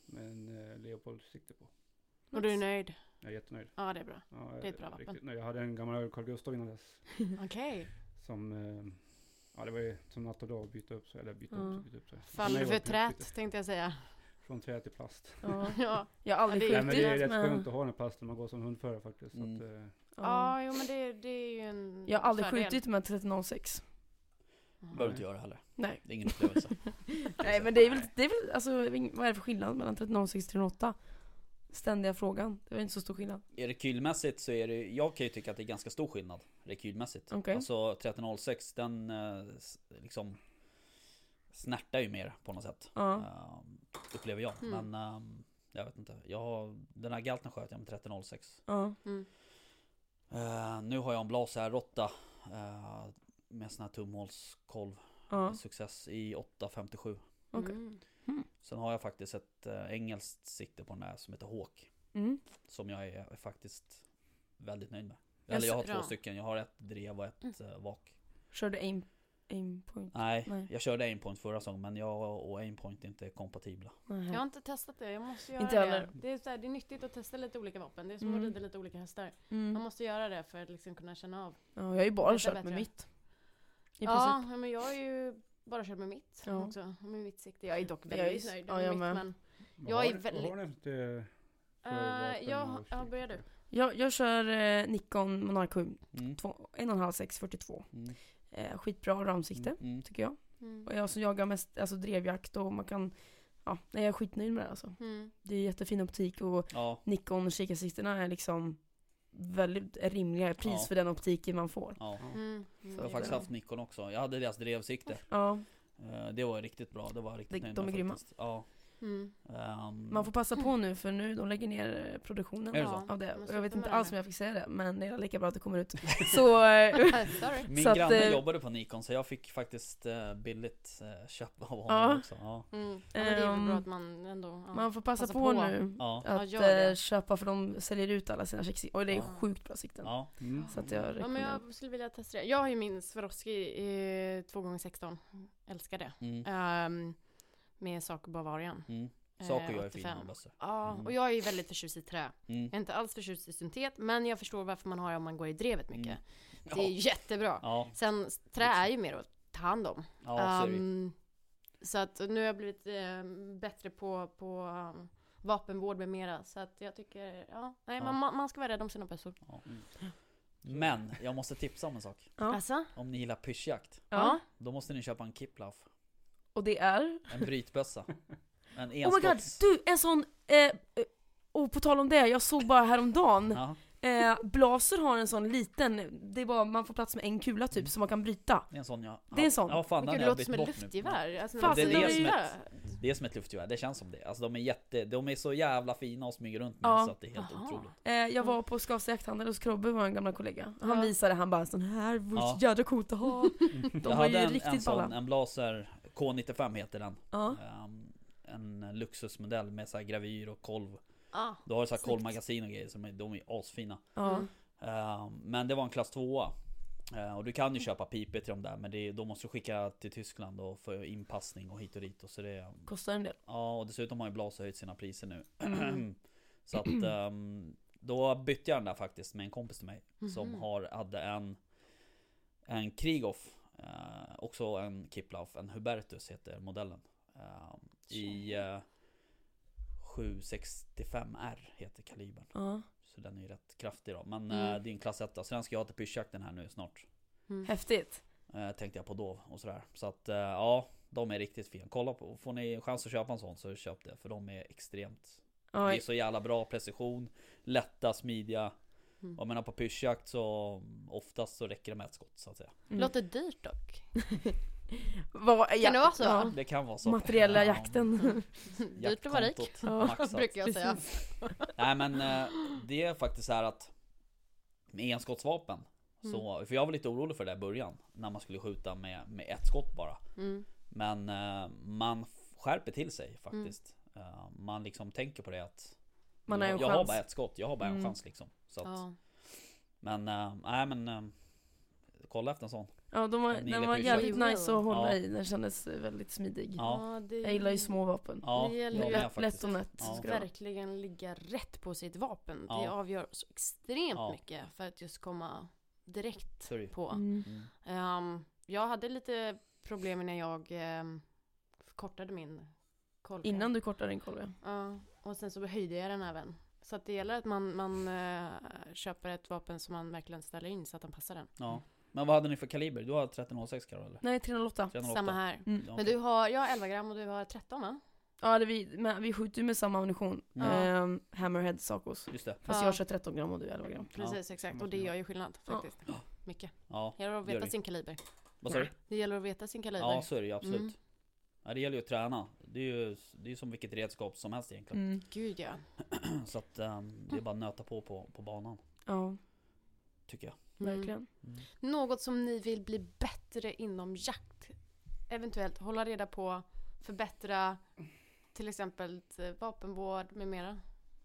med en eh, Leopold-sikte på. Och du är nöjd? Jag är jättenöjd. Ja, det är bra. Ja, Det är ett bra jag vapen. riktigt nöjd. Jag hade en gammal Carl Gustaf innan dess. Okej. Som, eh, ja det var ju som natt och dag att byta upp sig. Eller byta Ja. upp sig, byta upp sig. Mig för det trät, tänkte jag säga. Från trä till plast. Ja. Ja, Jag har aldrig det- Nej, skjutit men det är rätt men... skönt att ha den här plasten man går som hundförare faktiskt. Så Mm. att, eh, Ja. ja jo men det, det är ju en Jag har aldrig fördel. skjutit med 1306. Ja. behöver du inte göra heller. Nej. Det är ingen upplevelse. Nej men det är väl, det är väl alltså, vad är det för skillnad mellan 1306 och 308? Ständiga frågan. Det är väl inte så stor skillnad. Rekylmässigt så är det, jag kan ju tycka att det är ganska stor skillnad. Rekylmässigt. Okej. Alltså 1306 den eh, liksom snärtar ju mer på något sätt. Ja. Ehm, upplever jag. Mm. Men ehm, jag vet inte. Jag har, den här galten sköt jag med 1306. Ja. Mm. Eh, nu har jag en Blas R8 uh, med sån här tumhålskolv. Ja. Success i 857. Okej. Mm. Sen har jag faktiskt ett eh, engelskt sikte på den här som heter Hawk. Mm. Som jag är, faktiskt väldigt nöjd med. Eller jag har två stycken. Jag har ett drev och ett eh, vak. Kör du aim, aim point? Nej, Nej. jag körde aimpoint förra säsongen men jag och aimpoint är inte kompatibla. Nej. Jag har inte testat det, jag måste göra Inte det. heller. Det är, så här, det är nyttigt att testa lite olika vapen. Det är som Mm. att rida lite olika hästar. Man Mm. måste göra det för att liksom kunna känna av. Ja, jag har ju bara kört med mitt. I Ja, princip. ja, men jag har ju bara kört med mitt Ja. också. och Med mitt sikte. Jag är dock väldigt nöjd ja, med mitt. Men, Jag är väldigt- Vad har ni för uh, vapen jag, ja, börjar du. Jag, jag kör eh, Nikon Monark 7, Mm. två- en och en halv 642. Mm. Eh, skitbra ramsikte, Mm. tycker jag. Mm. Och jag som jagar mest alltså drevjakt och man kan, ja, nej, jag är skitnöjd med det alltså. Mm. Det är jättefin optik och Ja, Nikon kikarsikterna är liksom väldigt rimliga pris Ja. för den optiken man får. ja. Mm. Jag Mm. har faktiskt haft Nikon också. Jag hade deras drevsikte. Ja, Eh, Det var riktigt bra. Det var riktigt De- nöjd de är grymma. Ja. Mm. Ehm, man får passa på nu för nu, de lägger ner eh, produktionen så? av det. Och jag vet inte alls om jag fick säga det, men det är lika bra att det kommer ut. Så, eh. Min Så att, granne eh, jobbade på Nikon så jag fick faktiskt billigt köp av honom Ja. också. Ja. Mm. Ja, men det är väl Ehm, bra att man ändå... Ja. man får passa, Passa på, på. nu. Ja. Ja, Att köpa för de säljer ut alla sina kiksikten. Och det är Ja. sjukt bra sikten. ja. Mm. Så att jag Ja, men jag skulle vilja testa det. Jag har ju min Swarovski eh, 2x16. Älskar det. Mm. Med Saco Bavarian. Mm. Eh, Saker gör ju 85. fina bössor. Ja, Mm. och jag är ju väldigt förtjust i trä. Mm. Jag är inte alls förtjust i syntet, men jag förstår varför man har det om man går i drevet mycket. Mm. Det är jättebra. Ja, Sen, trä är ju mer att ta hand om. ja. Ehm, så att nu har jag blivit eh, bättre på, på um, vapenvård med mera. Så att jag tycker, ja, nej, Ja. Man, man- ska vara rädd om sina bössor. Ja. Mm. Men jag måste tipsa om en sak. Ja. Alltså? Om ni gillar pyschjakt. Ja. Då måste ni köpa en Kiplauf. Och det är? En brytbössa. En Oh my god, du! En sån, eh, eh, och på tal om det, jag såg bara häromdagen Ja, eh, Blaser har en sån liten, det är bara, man får plats med en kula typ som man kan bryta det är en sån ja. Det är en sån. Ja, fan, gud, det låter som ett luftgevär. Alltså, Fast det är det är som är Det är som ett luftgevär, det känns som det. Alltså de är jätte, de är så jävla fina och smyger runt med Ja. så att det är helt Jaha. otroligt. eh, Jag var på Skavsta jakthandel hos Krobbe, vår gamla kollega Han Ja. visade, han bara sån här, vore Ja. jädra coolt att ha De jag var hade ju en, riktigt en sån, balla en Blaser K95 heter den. Ja, Ehm, en luxusmodell med så här gravyr och kolv. Ah, Då har du så här Snyggt. kolvmagasin och grejer, som är, de är asfina. ja, Mm. Ehm, men det var en klass 2 och du kan ju köpa pipor till dem där men det, då måste du skicka till Tyskland och få inpassning och hit och dit och så det kostar en del Ja och dessutom har ju Blaser höjt sina priser nu Mm. Så att ehm, Då bytte jag den där faktiskt med en kompis till mig Som Mhm. har, hade en En Krigoff eh, Också en Kiplauf, en Hubertus heter modellen. Ehm, I eh, 765R heter kalibern. Ja, Så den är ju rätt kraftig då. Men Mm. eh, det är en klass 1 Så den ska jag ha till pyrschjakten här nu snart. Mm. häftigt. Eh, Tänkte jag på Dov och sådär. Så att eh, ja De är riktigt fina. Kolla på, får ni en chans att köpa en sån så köp det För de är extremt Det ja, är så jävla bra precision Lätta, smidiga Mm. Jag menar på pyrschjakt så Oftast så räcker det med ett skott så att säga mm. Låter dyrt dock. Vad- ja, Kan det vara så? Ja, Det kan vara så materiella Ja, jakten Dyrt att vara rik. Ja. Brukar jag säga. Nej men eh, det är faktiskt så här att Med enskottsvapen så, För jag var lite orolig för det i början När man skulle skjuta med, med ett skott bara Mm. Men eh, man skärper till sig faktiskt Eh, Man liksom tänker på det att Man har jag, har bara ett skott, jag har bara en Mm. chans liksom så att, Ja. Men, eh, nej men eh, Kolla efter en sån Ja, de var, den var jävligt nice att hålla Ja. i, den kändes väldigt smidig Ja. Det Jag gillar ju små vapen Ja, Det gäller de ju är Lätt, och nätt Ja. verkligen ligga rätt på sitt vapen. Det avgör så extremt Ja. mycket för att just komma direkt ju. på. Mm. Ehm, jag hade lite problem när jag um, kortade min kolv. Innan du kortar din kolv ja. Ja, och sen så höjde jag den även. Så att det gäller att man, man eh, köper ett vapen som man verkligen ställer in så att den passar den. Ja Men vad hade ni för kaliber? Du har 1306 Karol eller? Nej 308 308? Samma här. mm. Ja, Men du har, jag har 11 gram och du har 13 va? Ja det vi, men vi skjuter ju med samma ammunition Ja. Ehm, Hammerhead Sacos Just det Fast Ja. jag kör 13 gram och du 11 gram Precis, exakt. Och det gör ju skillnad Ja. faktiskt. Mycket. Ja, Det gäller att veta sin kaliber. vad sa du? Det gäller att veta sin kaliber. Ja så är det ju absolut Mm. Ja, Det gäller ju att träna Det är ju det är som vilket redskap som helst egentligen mm. Gud ja. Så att ehm, det är bara att nöta på, på på banan Ja, Tycker jag Mm. verkligen mm. Något som ni vill bli bättre inom jakt. Eventuellt hålla reda på, förbättra till exempel eh, vapenvård med mera.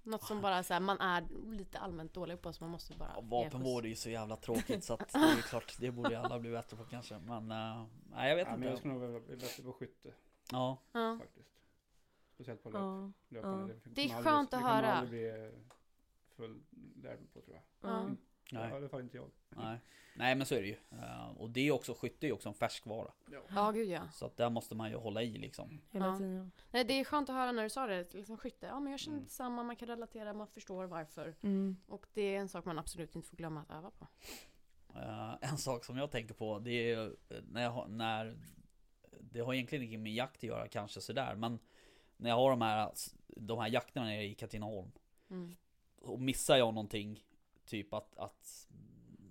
Något som bara så här, man är lite allmänt dålig på så man måste bara ja, Vapenvård är ju så jävla tråkigt så att det är klart Det borde ju alla bli bättre på kanske Men eh, Nej jag vet Ja, men jag inte skulle nog vilja bli bättre på skytte Ja. Ja. faktiskt. Speciellt på löp, Ja, löpande. ja. Det är skönt aldrig, att det kommer höra. aldrig bli eh, fullärd på tror jag. ja. Ja. Nej. I alla fall inte jag. nej Nej men så är det ju Eh, Och det är också, skytte är ju också en färskvara ja, gud ja. Så att där måste man ju hålla i liksom Hela Ja. tiden ja. Nej, det är skönt att höra när du sa det, liksom skytte. Ja, men jag känner Mm. detsamma, man kan relatera, man förstår varför. Mm. Och det är en sak man absolut inte får glömma att öva på. Eh, En sak som jag tänker på det är ju när, jag, när Det har egentligen inget med jakt att göra kanske sådär men När jag har de här De här jakterna nere i Katrineholm Mm. Och missar jag någonting Typ att, att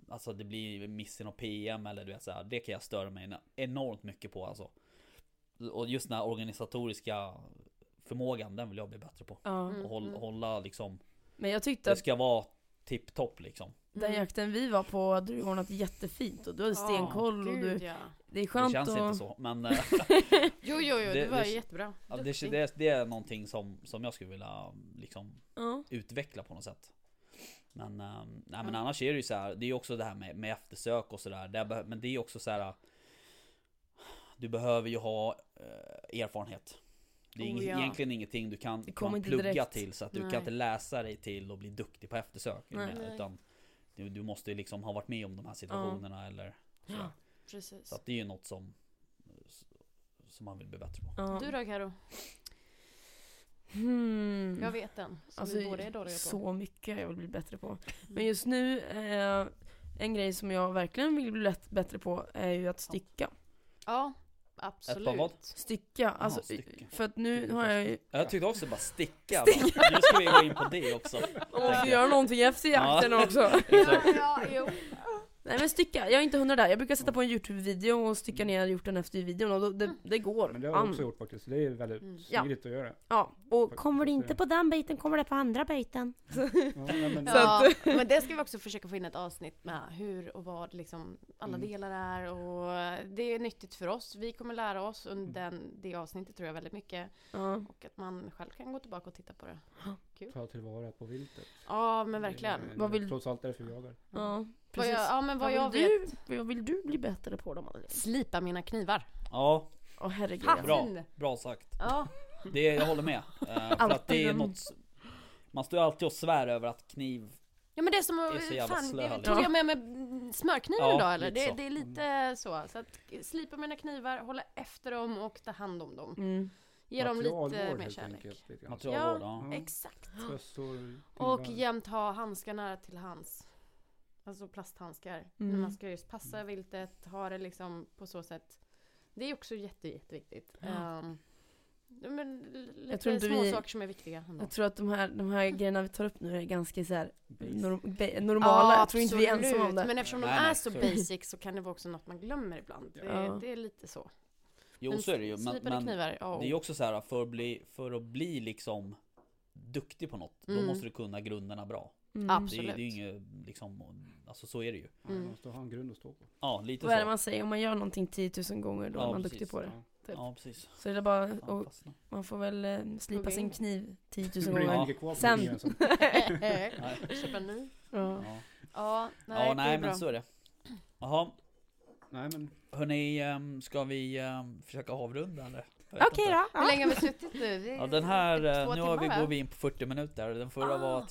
Alltså det blir miss i någon PM eller du vet så här, Det kan jag störa mig enormt mycket på alltså Och just den här organisatoriska Förmågan den vill jag bli bättre på. Mm. Och hålla, hålla liksom Men jag tyckte Det att ska vara tipptopp liksom den Mm. jakten vi var på hade du ordnat jättefint och du hade stenkoll och Gud, du ja. Det är Det skönt känns att inte så men eh, Jo, jo, jo, det, Det- var det- jättebra. Ja, det, det, det är någonting som, som jag skulle vilja liksom Ja, utveckla på något sätt. Men, ehm, nej, men Ja. annars är det ju så här, det är ju också det här med, med eftersök och sådär. Det Men det är också så här. Du behöver ju ha eh, erfarenhet. Det är Oh, inget, ja. egentligen ingenting du kan, Det kan plugga direkt. till så att du Nej. kan inte läsa dig till och bli duktig på eftersök. Nej. med, Nej. utan du, du måste ju liksom ha varit med om de här situationerna eller sådär. Ja. Precis. Så att det är ju något som som man vill bli bättre på. ja. Du då Karo? Hmm. Jag vet den. Som Alltså, vi båda är dåliga på. så mycket jag vill bli bättre på. Men just nu, eh, en grej som jag verkligen vill bli bättre på är ju att stycka. Ja, Absolut. vad? Stycka, alltså, stycke. för att nu har jag ju... Jag tyckte också bara sticka. Nu ska vi gå in på det också. Man måste göra någonting efter jakten också. Exakt. ja, jo. Nej men stycka, jag är inte hundra där. Jag brukar sätta på en Youtube-video och stycka ner hjorten efter videon och då, det, det går. Men det har jag också gjort faktiskt. Det är väldigt Mm. Ja. smidigt att göra. Ja, och Faktiskt, kommer det det- inte på den biten kommer det på andra biten. Ja, nej, men, Ja, men det ska vi också försöka få in ett avsnitt med hur och vad liksom alla Mm. delar är och det är nyttigt för oss. Vi kommer lära oss under den, det avsnittet tror jag väldigt mycket Ja. och att man själv kan gå tillbaka och titta på det. ta tillvara på viltet. Ja men verkligen. Det är Vad vill- Trots allt därför vi jagar. ja, Vad precis. jag, ja men vad, vad, jag vill vet. du, vad vill du bli bättre på då Madeleine? Slipa mina knivar. Ja, Åh herregud. Ha! bra. Bra sagt. Ja. Det, jag håller med. Eh, för att det är något... Man står ju alltid och svär över att kniv... Ja men det är som Det är fan, slö, det liksom. tog jag med med smörkniven Ja, idag eller? Det, det är lite så. Så att slipa mina knivar, hålla efter dem och ta hand om dem. Mm. Ge dem lite mer kärlek. enkelt, lite Ja. ja. Exakt. Och jämt ha handskar nära till hands. Alltså plasthandskar. När Mm. man ska just passa viltet, ha det liksom på så sätt. Det är också jätte, jätteviktigt. Um, ja, men l- lite små vi- saker som är viktiga. Ändå. Jag tror att de här, de här grejerna vi tar upp nu är ganska så här, norm, normala. jag tror inte vi är ensamma om det. Men eftersom de Nej, nej, är så det. basic så kan det vara också något man glömmer ibland. Det, Ja. det är lite så. Jo Men så är det ju. Men, men knivar, ja. det är ju också så här för att bli, för att bli liksom duktig på något. Då Mm. måste du kunna grunderna bra. Mm. Det är, Absolut. det är ju inget liksom, alltså så är det ju. Ja, Mm. Man måste ha en grund att stå på. Ja, lite Vad är det så. man säger? Om man gör någonting 10 000 gånger då Ja, är man precis. duktig på det. Ja. Typ. Ja, precis. Så är det bara, Ja, och man får väl eh, slipa Hugga sin in. kniv 10 000 Det blir gånger. på Sen. Köpa en ny. Ja. Ja, Ja, nej, ja nej men så är det. Jaha, Nej men, hörni, ehm, ska vi ehm, försöka avrunda eller? Okej då. Hur Ja. länge har vi suttit nu? Ja den här, eh, två nu har vi, går vi in på 40 minuter. Den förra var Ah.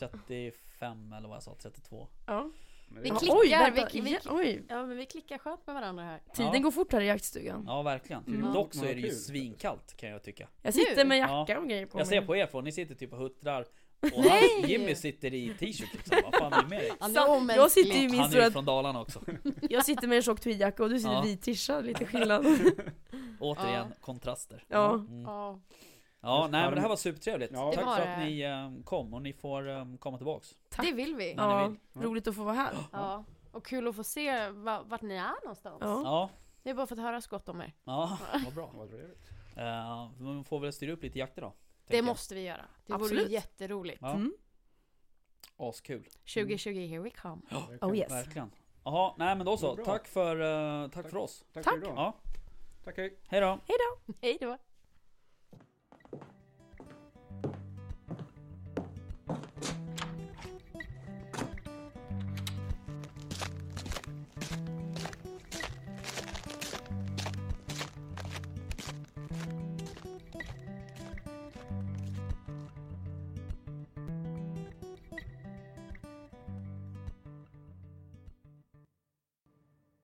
35 eller vad jag sa, 32. Ja. Vi klickar, Oj, vi- vänta. vi- Ja, oj. Ja men vi klickar skönt med varandra här. Tiden Ja. går fort här i jaktstugan. Ja verkligen. Mm. Dock så Ja, är det ju svinkallt kan jag tycka. Jag sitter med jacka och grejer på Jag ser mig. på er två, ni sitter typ och huttrar. Och Nej! han, Jimmy sitter i t-shirt liksom. Vad fan är det med dig? Han Så- är jag sitter ju i min Han är ju stora, från Dalarna också. jag sitter med en tjock tweedjacka och du sitter Ja. i vit tisha, lite skillnad. Återigen, kontraster. Ja. Mm. Ja. Nej men det här var supertrevligt. Ja. Det Tack var för det. att ni eh, kom och ni får eh, komma tillbaks. Tack. Det vill vi. Ja. Vill. roligt att få vara här. Ja. Och kul att få se va, vart ni är någonstans. Ja. Ja, Vi har bara fått höra så gott om er. ja vad bra. Vad trevligt. Uh, man får väl styra upp lite jakter då. Det måste vi göra. Det vore Absolut. jätteroligt. Ja, Mm. askul. 2020, here we come. Oh yes. Verkligen. Jaha, nej men då så. Tack för, eh, tack för oss. Tack, Tack. för idag. Ja, Tack hej. hej då. Hej då!